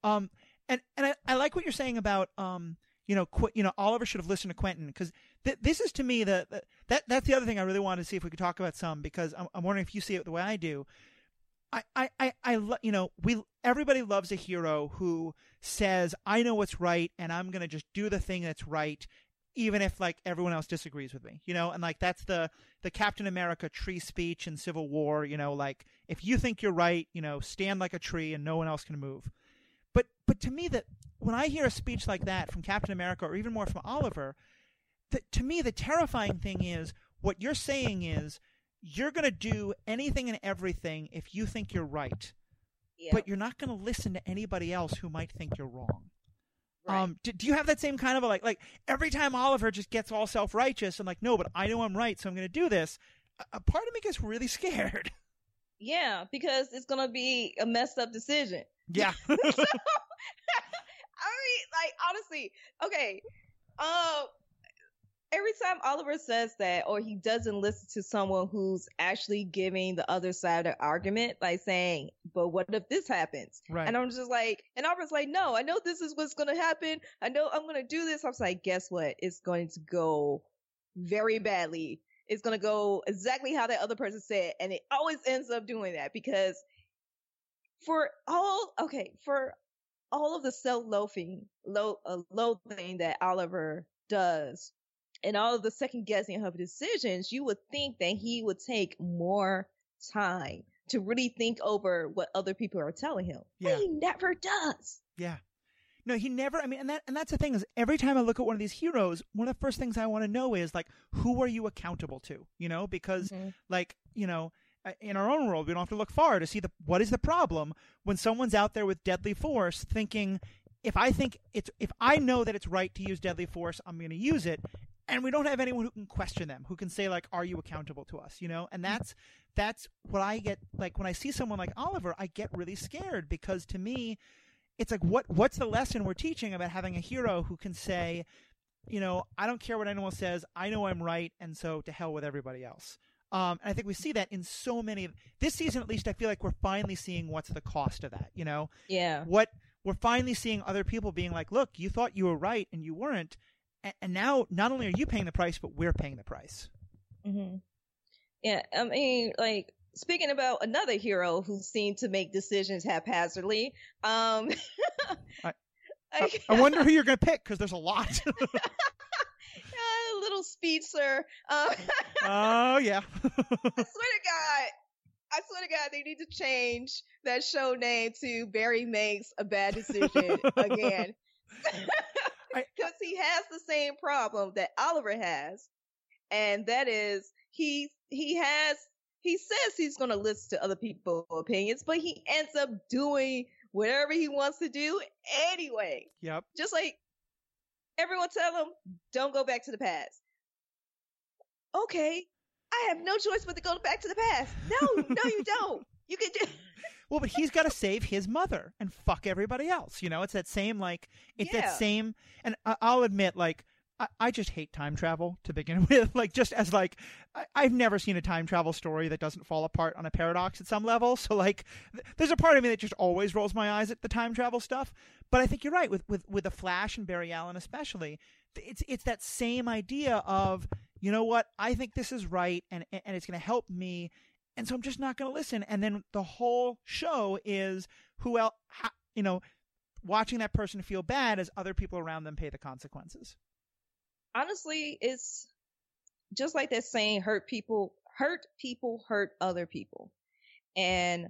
Um, and and I, I like what you're saying about um, you know, Qu- you know, Oliver should have listened to Quentin because th- this is to me the, the that that's the other thing I really wanted to see if we could talk about some because I'm, I'm wondering if you see it the way I do. I, I, I, I you know, we everybody loves a hero who says, "I know what's right, and I'm gonna just do the thing that's right, even if like everyone else disagrees with me." You know, and like that's the the Captain America tree speech in Civil War. You know, like if you think you're right, you know, stand like a tree and no one else can move. But but to me, that when I hear a speech like that from Captain America, or even more from Oliver, that to me the terrifying thing is what you're saying is you're going to do anything and everything if you think you're right, Yeah. but you're not going to listen to anybody else who might think you're wrong. right. Um, do, do you have that same kind of a, like like every time Oliver just gets all self righteous and like no, but I know I'm right, so I'm going to do this. A, a part of me gets really scared. yeah, because it's gonna be a messed up decision. yeah, I mean, like honestly, okay. Um, every time Oliver says that, or he doesn't listen to someone who's actually giving the other side of the argument, like saying, "But what if this happens?" right. And I'm just like, and Oliver's like, "No, I know this is what's gonna happen. I know I'm gonna do this." I was like, "Guess what? It's going to go very badly. It's gonna go exactly how that other person said, and it always ends up doing that because." For all okay, for all of the self-loathing, lo- uh, loathing that Oliver does, and all of the second guessing of decisions, you would think that he would take more time to really think over what other people are telling him. Yeah. But he never does. Yeah. No, he never. I mean, and that and that's the thing is, every time I look at one of these heroes, one of the first things I want to know is like, who are you accountable to? You know, because like you know, uh, in our own world, we don't have to look far to see the what is the problem when someone's out there with deadly force, thinking, if I think it's if I know that it's right to use deadly force, I'm going to use it. And we don't have anyone who can question them, who can say like, "Are you accountable to us?" You know, and that's that's what I get like when I see someone like Oliver, I get really scared because to me, it's like what what's the lesson we're teaching about having a hero who can say, you know, I don't care what anyone says, I know I'm right, and so to hell with everybody else. Um, and I think we see that in so many this season, at least. I feel like we're finally seeing what's the cost of that. You know, Yeah. what we're finally seeing other people being like, "Look, you thought you were right and you weren't," and, and now not only are you paying the price, but we're paying the price. hmm Yeah. I mean, like speaking about another hero who seemed to make decisions haphazardly. Um, I- like, I wonder who you're going to pick because there's a lot. a little speedster. Um, oh yeah, I swear to God, I swear to God, they need to change that show name to Barry makes a bad decision again. Because he has the same problem that Oliver has, and that is he he has he says he's going to listen to other people's opinions, but he ends up doing whatever he wants to do anyway. yep. Just like everyone tell him, don't go back to the past. Okay, I have no choice but to go back to the past. No, no, you don't. You can do. Well, but he's got to save his mother and fuck everybody else. You know, it's that same like it's Yeah. that same. And I- I'll admit, like I, I just hate time travel to begin with. Like just as like I, I've never seen a time travel story that doesn't fall apart on a paradox at some level. So like, th- there's a part of me that just always rolls my eyes at the time travel stuff. But I think you're right with with with the Flash and Barry Allen especially. It's it's that same idea of you know what I think this is right and and it's going to help me and so I'm just not going to listen. And then the whole show is who else, you know, watching that person feel bad as other people around them pay the consequences. Honestly, it's just like that saying, "Hurt people, hurt people, hurt other people," and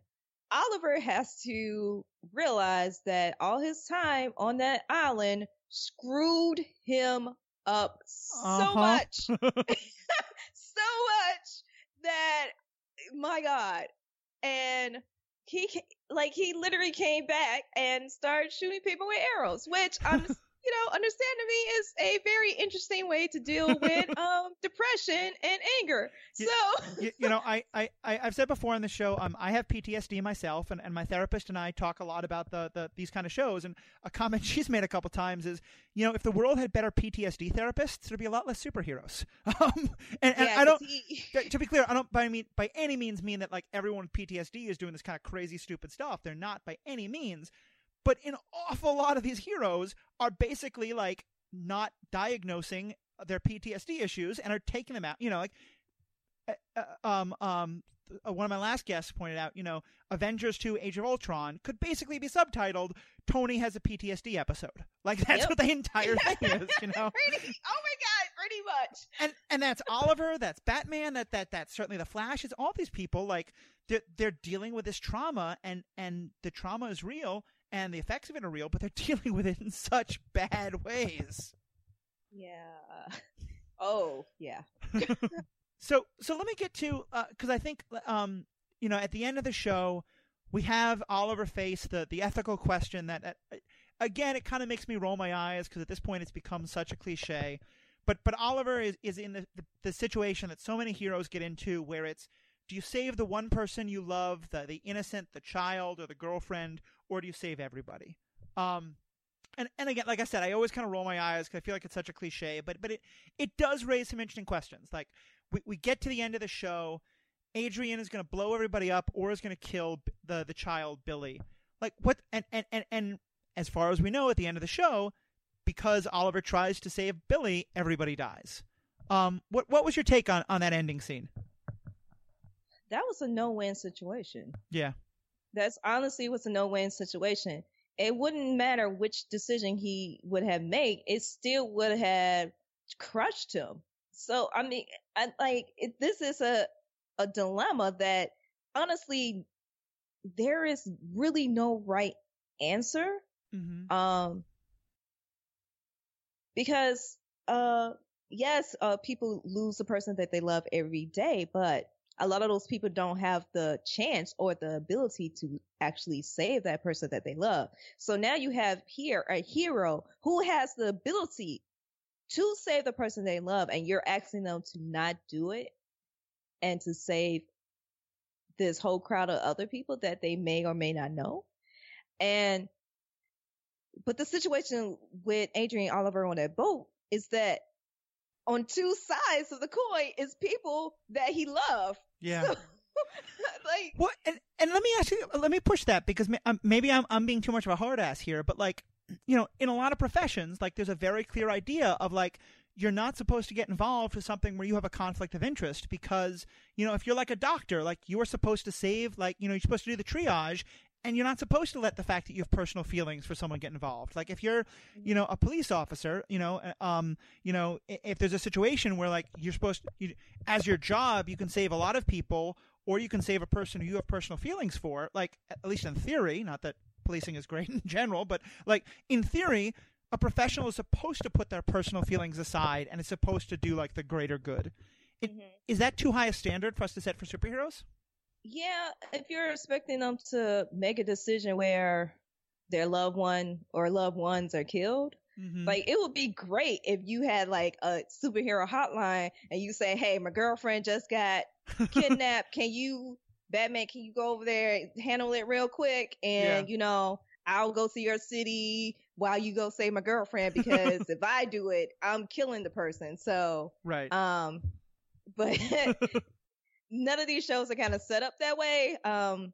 Oliver has to realize that all his time on that island screwed him up so Uh-huh. much, so much that my God, and he like he literally came back and started shooting people with arrows, which I'm you know, understand to me is a very interesting way to deal with um, depression and anger. So, you, you know, I, I, I've said before on the show, um, I have PTSD myself, and, and my therapist and I talk a lot about the, the these kind of shows. And a comment she's made a couple times is, you know, if the world had better PTSD therapists, there'd be a lot less superheroes. Um, and, and yeah, I don't. he- to- to be clear, I don't by mean by any means mean that like everyone with PTSD is doing this kind of crazy, stupid stuff. They're not by any means. But an awful lot of these heroes are basically like not diagnosing their PTSD issues and are taking them out. You know, like uh, uh, um um uh, one of my last guests pointed out. You know, Avengers 2: Age of Ultron could basically be subtitled "Tony has a PTSD episode." Like that's Yep. what the entire thing is. You know pretty, oh my God, pretty much. and and that's Oliver, that's Batman, that that that's certainly the Flash. It's all these people like they're they're dealing with this trauma, and and the trauma is real, and the effects of it are real, but they're dealing with it in such bad ways. Yeah. Oh, yeah. So so let me get to because I think um you know at the end of the show we have Oliver face the the ethical question that, that again it kind of makes me roll my eyes because at this point it's become such a cliche. But but Oliver is is in the, the the situation that so many heroes get into where it's do you save the one person you love the the innocent the child or the girlfriend or do you save everybody? Um and and again, like I said, I always kind of roll my eyes because I feel like it's such a cliche, but but it it does raise some interesting questions. Like we we get to the end of the show, Adrian is going to blow everybody up or is going to kill the the child Billy. Like what? And and and and as far as we know, at the end of the show, because Oliver tries to save Billy, everybody dies. Um, what what was your take on on that ending scene? That was a no-win situation. Yeah, That's honestly was a no-win situation. It wouldn't matter which decision he would have made; it still would have crushed him. So I mean, I like it, this is a a dilemma that honestly there is really no right answer. mm-hmm. Um, because uh, yes, uh, people lose the person that they love every day, but a lot of those people don't have the chance or the ability to actually save that person that they love. So now you have here a hero who has the ability to save the person they love, and you're asking them to not do it and to save this whole crowd of other people that they may or may not know. And but the situation with Adrian Oliver on that boat is that on two sides of the coin is people that he loved. yeah. So, like, What? And, and let me ask you, let me push that because um, maybe I'm I'm being too much of a hard ass here, but like, you know, in a lot of professions, like there's a very clear idea of like you're not supposed to get involved with something where you have a conflict of interest because you know if you're like a doctor, like you are supposed to save, like you know you're supposed to do the triage. And you're not supposed to let the fact that you have personal feelings for someone get involved. Like if you're, you know, a police officer, you know, uh, um, you know, if there's a situation where like you're supposed, to, you, as your job, you can save a lot of people, or you can save a person who you have personal feelings for. Like at least in theory, not that policing is great in general, but like in theory, a professional is supposed to put their personal feelings aside and is supposed to do like the greater good. It- Mhm. Is that too high a standard for us to set for superheroes? Yeah, if you're expecting them to make a decision where their loved one or loved ones are killed, Mm-hmm. like it would be great if you had like a superhero hotline and you say, "Hey, my girlfriend just got kidnapped. Can you, Batman? Can you go over there handle it real quick? And you know, I'll go to your city while you go save my girlfriend because if I do it, I'm killing the person. So, right. um, but none of these shows are kind of set up that way. Um,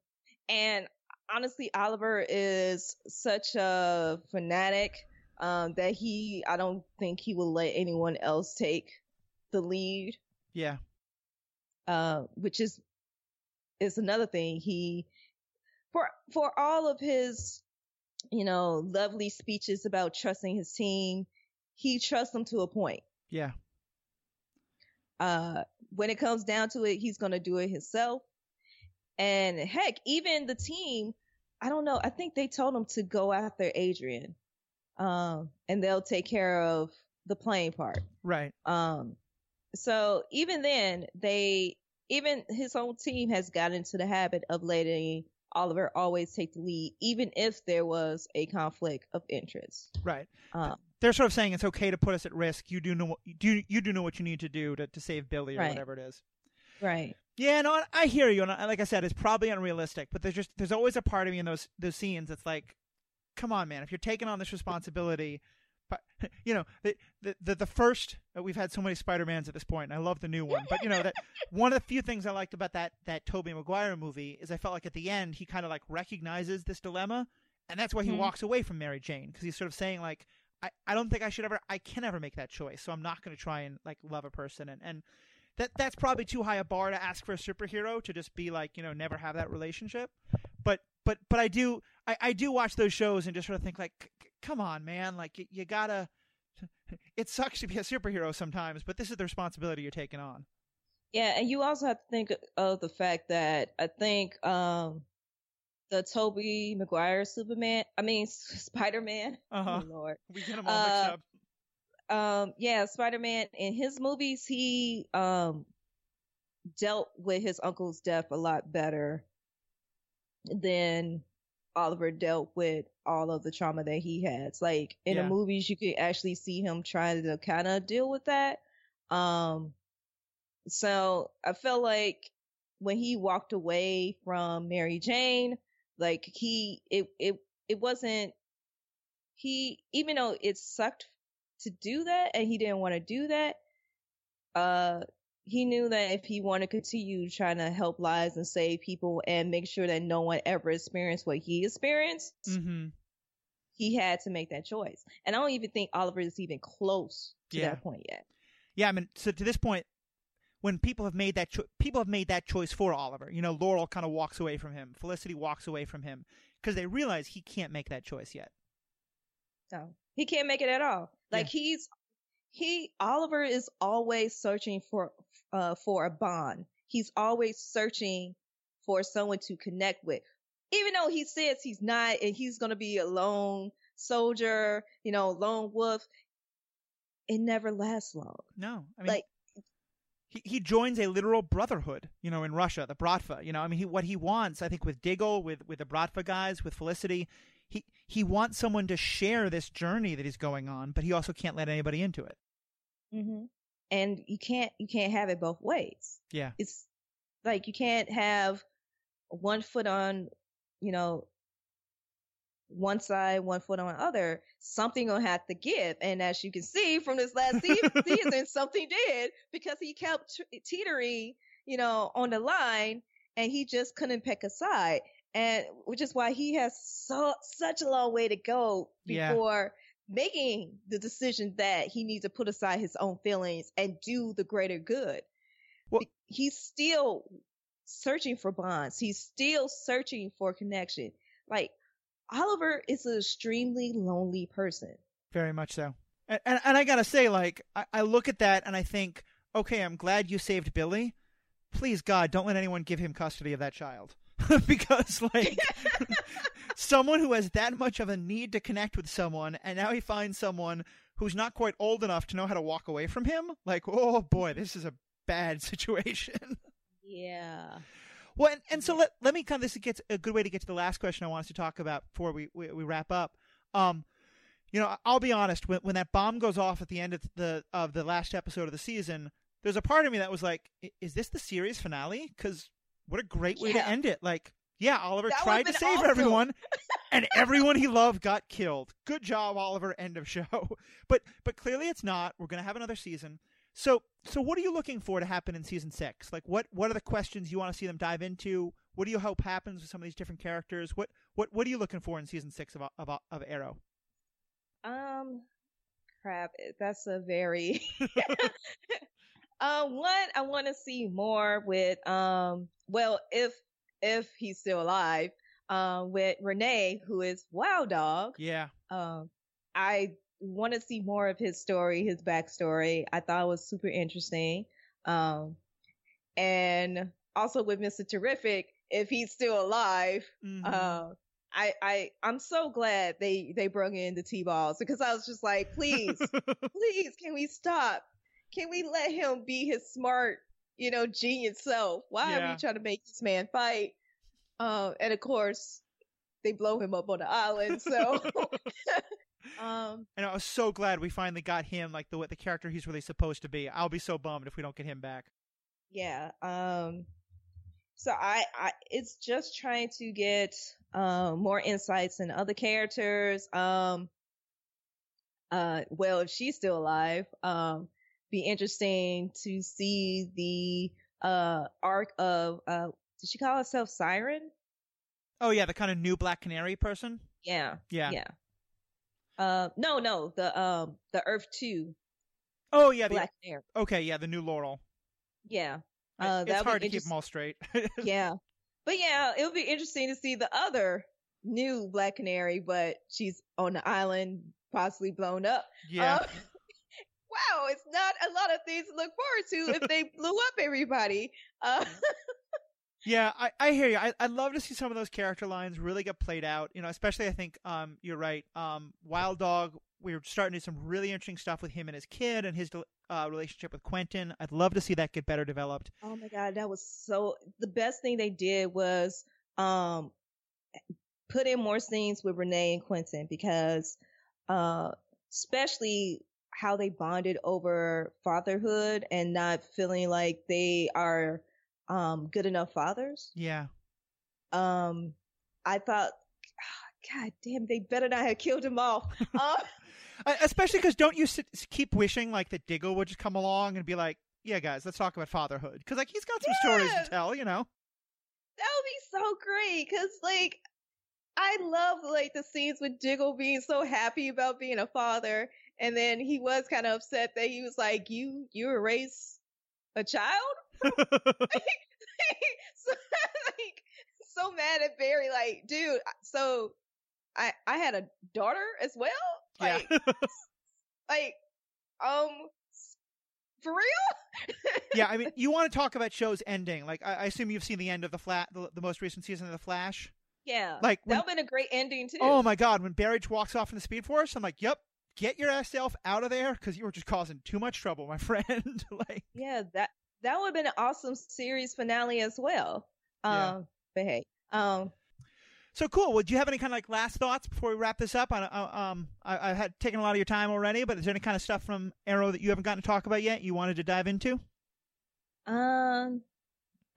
and honestly, Oliver is such a fanatic um, that he, I don't think he will let anyone else take the lead yeah. uh, which is is another thing. He for for all of his, you know, lovely speeches about trusting his team, he trusts them to a point. Yeah. Uh, when it comes down to it, he's gonna do it himself. And heck, even the team, I don't know. I think they told him to go after Adrian, um, and they'll take care of the playing part. Right. Um, so even then, they even his own team has got into the habit of letting Oliver always take the lead, even if there was a conflict of interest. Right. Um, they're sort of saying it's okay to put us at risk. You do know what you do. You do know what you need to do to, to save Billy or Right. whatever it is. Right. Yeah, no, I hear you, and I, like I said, it's probably unrealistic. But there's just there's always a part of me in those those scenes that's like, come on, man, if you're taking on this responsibility, but you know, the the the, first uh, we've had so many Spider Mans at this point, and I love the new one. But you know that one of the few things I liked about that that Tobey Maguire movie is I felt like at the end he kind of like recognizes this dilemma, and that's why he Mhm. walks away from Mary Jane because he's sort of saying like. I, I don't think I should ever I can ever make that choice, so I'm not going to try and like love a person. And, and that that's probably too high a bar to ask for a superhero to just be like you know never have that relationship. But but but i do i, I do watch those shows and just sort of think like come on man. Like you, you gotta it sucks to be a superhero sometimes but this is the responsibility you're taking on. Yeah, and you also have to think of the fact that I think um the Tobey Maguire Superman, I mean Spider Man. Uh-huh. Oh Lord. we get them all mixed Uh, up um yeah spider-man in his movies he um dealt with his uncle's death a lot better than oliver dealt with all of the trauma that he has like in Yeah. the movies you could actually see him trying to kind of deal with that um so i felt like when he walked away from mary jane like he it it it wasn't he even though it sucked to do that and he didn't want to do that uh he knew that if he wanted to continue trying to help lives and save people and make sure that no one ever experienced what he experienced mm-hmm. he had to make that choice and i don't even think oliver is even close to Yeah. that point yet yeah i mean so to this point when people have made that cho- people have made that choice for oliver. You know laurel kind of walks away from him. Felicity walks away from him because they realize he can't make that choice yet. No he can't make it at all. Like he's he oliver is always searching for uh for a bond. He's always searching for someone to connect with. Even though he says he's not and he's going to be a lone soldier you know lone wolf it never lasts long. No, I mean, Like- he he joins a literal brotherhood, you know, in Russia, the Bratva. You know, I mean, he, what he wants, I think, with Diggle, with with the Bratva guys, with Felicity, he he wants someone to share this journey that he's going on, but he also can't let anybody into it. Mm-hmm. and you can't you can't have it both ways Yeah, it's like you can't have one foot on you know one side one foot on the other something gonna have to give and as you can see from this last season something did because he kept t- teetering you know on the line and he just couldn't pick a side and which is why he has so such a long way to go Yeah. before making the decision that he needs to put aside his own feelings and do the greater good Well- he's still searching for bonds. He's still searching for connection. Like Oliver is an extremely lonely person. very much so. And and, and I gotta say, like, I, I look at that and I think, okay, I'm glad you saved Billy. Please God, don't let anyone give him custody of that child. because like someone who has that much of a need to connect with someone and now he finds someone who's not quite old enough to know how to walk away from him like oh boy this is a bad situation Yeah. Well and, and so let, let me kind of this gets a good way to get to the last question i want us to talk about before we, we, we wrap up. Um you know i'll be honest when, when that bomb goes off at the end of the of the last episode of the season there's a part of me that was like is this the series finale? Because what a great way to end it. Like yeah oliver That tried to save awesome. everyone and everyone he loved got killed. Good job oliver. End of show. But but clearly it's not. We're going to have another season so so what are you looking for to happen in season six like what what are the questions you want to see them dive into what do you hope happens with some of these different characters what what what are you looking for in season six of of, of arrow Um, crap. That's a very. uh, one, I want to see more with um. Well, if if he's still alive, um, with Renee, who is Wild Dog. yeah Um, I want to see more of his story, his backstory. I thought it was super interesting. Um, and also with Mr. Terrific, if he's still alive, Mhm. uh, I, I, I'm so glad they, they brought in the T-balls because I was just like, please, please, can we stop? Can we let him be his smart, you know, genius self? Why are we trying to make this man fight? Um, and of course, they blow him up on the island. So Um, and I was so glad we finally got him, like the the character he's really supposed to be. I'll be so bummed if we don't get him back. Yeah. Um. So I, I, it's just trying to get um more insights in other characters. Um. Uh. Well, if she's still alive, um, be interesting to see the uh arc of uh. Did she call herself Siren? Oh yeah, the kind of new Black Canary person. Yeah. Yeah. Yeah. Uh. No. No. The um. The Earth Two. Oh yeah, the, Black Canary. okay, yeah, the new Laurel. Yeah. Uh, it's hard to keep them all straight. yeah. But yeah, it'll be interesting to see the other new Black Canary, but she's on the island, possibly blown up. yeah. Uh, wow, it's not a lot of things to look forward to if they blew up everybody. Uh, Yeah, I, I hear you. I, I'd love to see some of those character lines really get played out. You know, especially I think um, you're right. Um, Wild Dog, we are starting to do some really interesting stuff with him and his kid and his uh, relationship with Quentin. I'd love to see that get better developed. oh my god, that was so. The best thing they did was um, put in more scenes with Renee and Quentin because, uh, especially how they bonded over fatherhood and not feeling like they are um good enough fathers. Yeah. Um, I thought, God damn, they better not have killed him off. Um, especially because don't you sit, keep wishing like that Diggle would just come along and be like, "Yeah, guys, let's talk about fatherhood," because like he's got some stories to tell. You know. that would be so great because like I love like the scenes with Diggle being so happy about being a father, and then he was kind of upset that he was like, "You you erase a child." so like so mad at Barry, like, dude. So I I had a daughter as well. yeah. Like like um for real. yeah. I mean, you want to talk about shows ending? Like, I, I assume you've seen the end of the flat, the, the most recent season of the Flash. yeah, Like, when, that would have been a great ending too. oh my god, when Barry walks off in the Speed Force, I'm like, "Yep." Get your ass self out of there because you were just causing too much trouble, my friend. like, Yeah, that that would have been an awesome series finale as well. Um, Yeah. but hey, um, So cool. Well, do you have any kind of like last thoughts before we wrap this up? I, I, um, I, I had taken a lot of your time already, but is there any kind of stuff from Arrow that you haven't gotten to talk about yet? You wanted to dive into? um,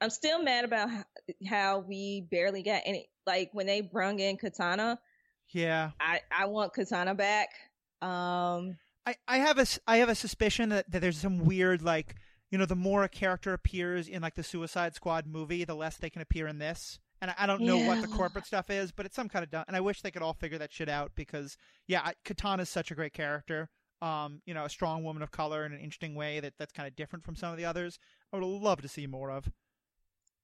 I'm still mad about how, how we barely got any. Like when they brung in Katana, Yeah, I I want Katana back. Um, I, I have a I have a suspicion that, that there's some weird like, you know, the more a character appears in like the Suicide Squad movie, the less they can appear in this. And I, don't know what the corporate stuff is, but it's some kind of dumb. And I wish they could all figure that shit out because, yeah, I, Katana's such a great character. Um, you know, a strong woman of color in an interesting way that that's kind of different from some of the others. I would love to see more of.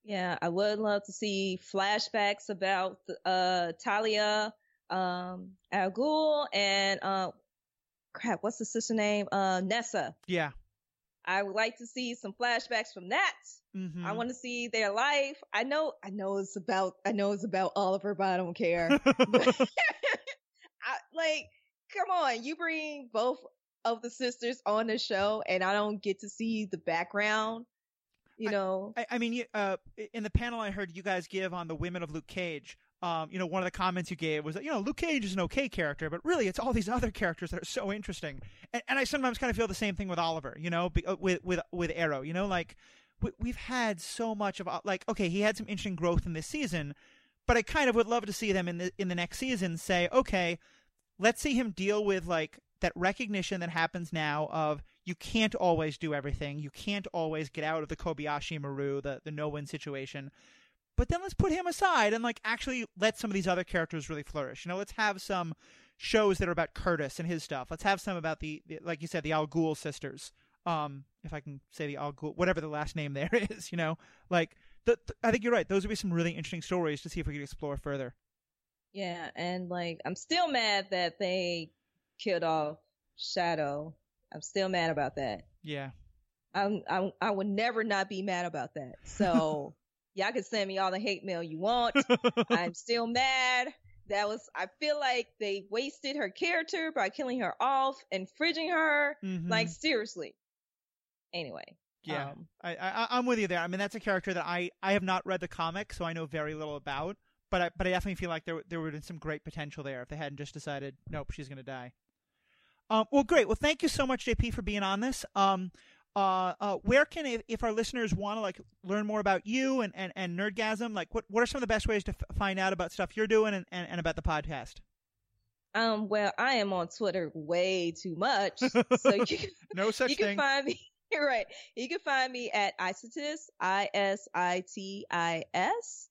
yeah, I would love to see flashbacks about uh Talia, um, Al Ghul, and uh, crap, what's the sister name? Uh, Nyssa. Yeah. I would like to see some flashbacks from that. Mm-hmm. I want to see their life. I know, I know it's about, I know it's about Oliver, but I don't care. I, like, come on, you bring both of the sisters on the show, and I don't get to see the background. You know, I, I mean, uh, in the panel I heard you guys give on the women of Luke Cage, um, you know, one of the comments you gave was that, you know, Luke Cage is an okay character, but really it's all these other characters that are so interesting. And, and I sometimes kind of feel the same thing with Oliver, you know, be, uh, with, with, with Arrow, you know, like we, we've had so much of, uh, like, okay, he had some interesting growth in this season, but I kind of would love to see them in the, in the next season say, okay, let's see him deal with like that recognition that happens now of you can't always do everything. You can't always get out of the Kobayashi Maru, the the no win situation. But then let's put him aside and like actually let some of these other characters really flourish. You know, let's have some shows that are about Curtis and his stuff. Let's have some about the, the like you said, the Al Ghul sisters. Um, if I can say the Al Ghul, whatever the last name there is, you know, like the, the- I think you're right. Those would be some really interesting stories to see if we could explore further. yeah, and like, I'm still mad that they killed off Shado. I'm still mad about that. Yeah. I'm, I'm, I would never not be mad about that. So, y'all can send me all the hate mail you want. I'm still mad. That was, I feel like they wasted her character by killing her off and fridging her. Mhm. Like, seriously. Anyway. Yeah, um, I, I I'm with you there. I mean, that's a character that I I have not read the comic, so I know very little about. but I but I definitely feel like there there would have been some great potential there if they hadn't just decided nope she's going to die. Um, well, great. Well, thank you so much, JP, for being on this. Um, uh, uh, where can if, if our listeners want to like learn more about you and, and, and Nerdgasm, like what what are some of the best ways to f- find out about stuff you're doing and, and, and about the podcast? Um, well, I am on Twitter way too much, so you can, no such you thing. can find me right. You can find me at Isitis, I S I T I S.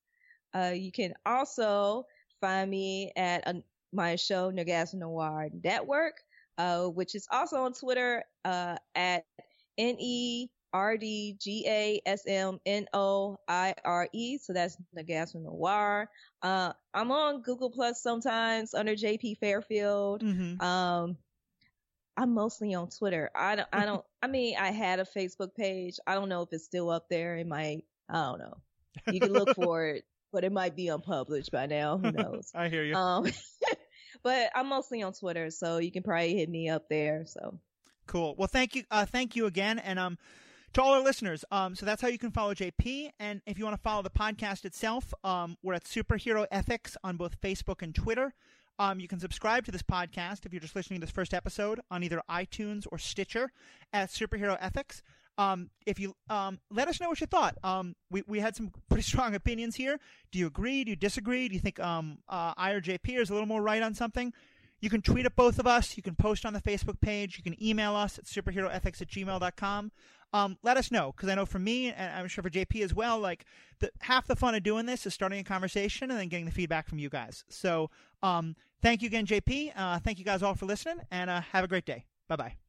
Uh, you can also find me at a, my show Nerdgasm Noire Network, uh, which is also on Twitter uh, at N E R D G A S M N O I R E. So that's Nerdgasm Noire. Uh, I'm on Google Plus sometimes under JP Fairfield. Mm-hmm. Um, I'm mostly on Twitter. I don't, I don't, I mean, I had a Facebook page. I don't know if it's still up there. It might, I don't know. You can look for it, but it might be unpublished by now. Who knows? I hear you. Um, but I'm mostly on Twitter, so you can probably hit me up there. So Cool. Well, thank you. Uh, thank you again. And um, to all our listeners, um, so that's how you can follow JP. And if you want to follow the podcast itself, um, we're at Superhero Ethics on both Facebook and Twitter. Um, you can subscribe to this podcast if you're just listening to this first episode on either iTunes or Stitcher at Superhero Ethics. Um, if you um, let us know what you thought. Um, we we had some pretty strong opinions here. Do you agree? Do you disagree? Do you think um, uh, I or JP is a little more right on something? You can tweet at both of us. You can post on the Facebook page. You can email us at superheroethics at gmail.com. Um, let us know because I know for me, and I'm sure for JP as well, like the, half the fun of doing this is starting a conversation and then getting the feedback from you guys. So um, thank you again, JP. Uh, thank you guys all for listening, and uh, have a great day. Bye bye.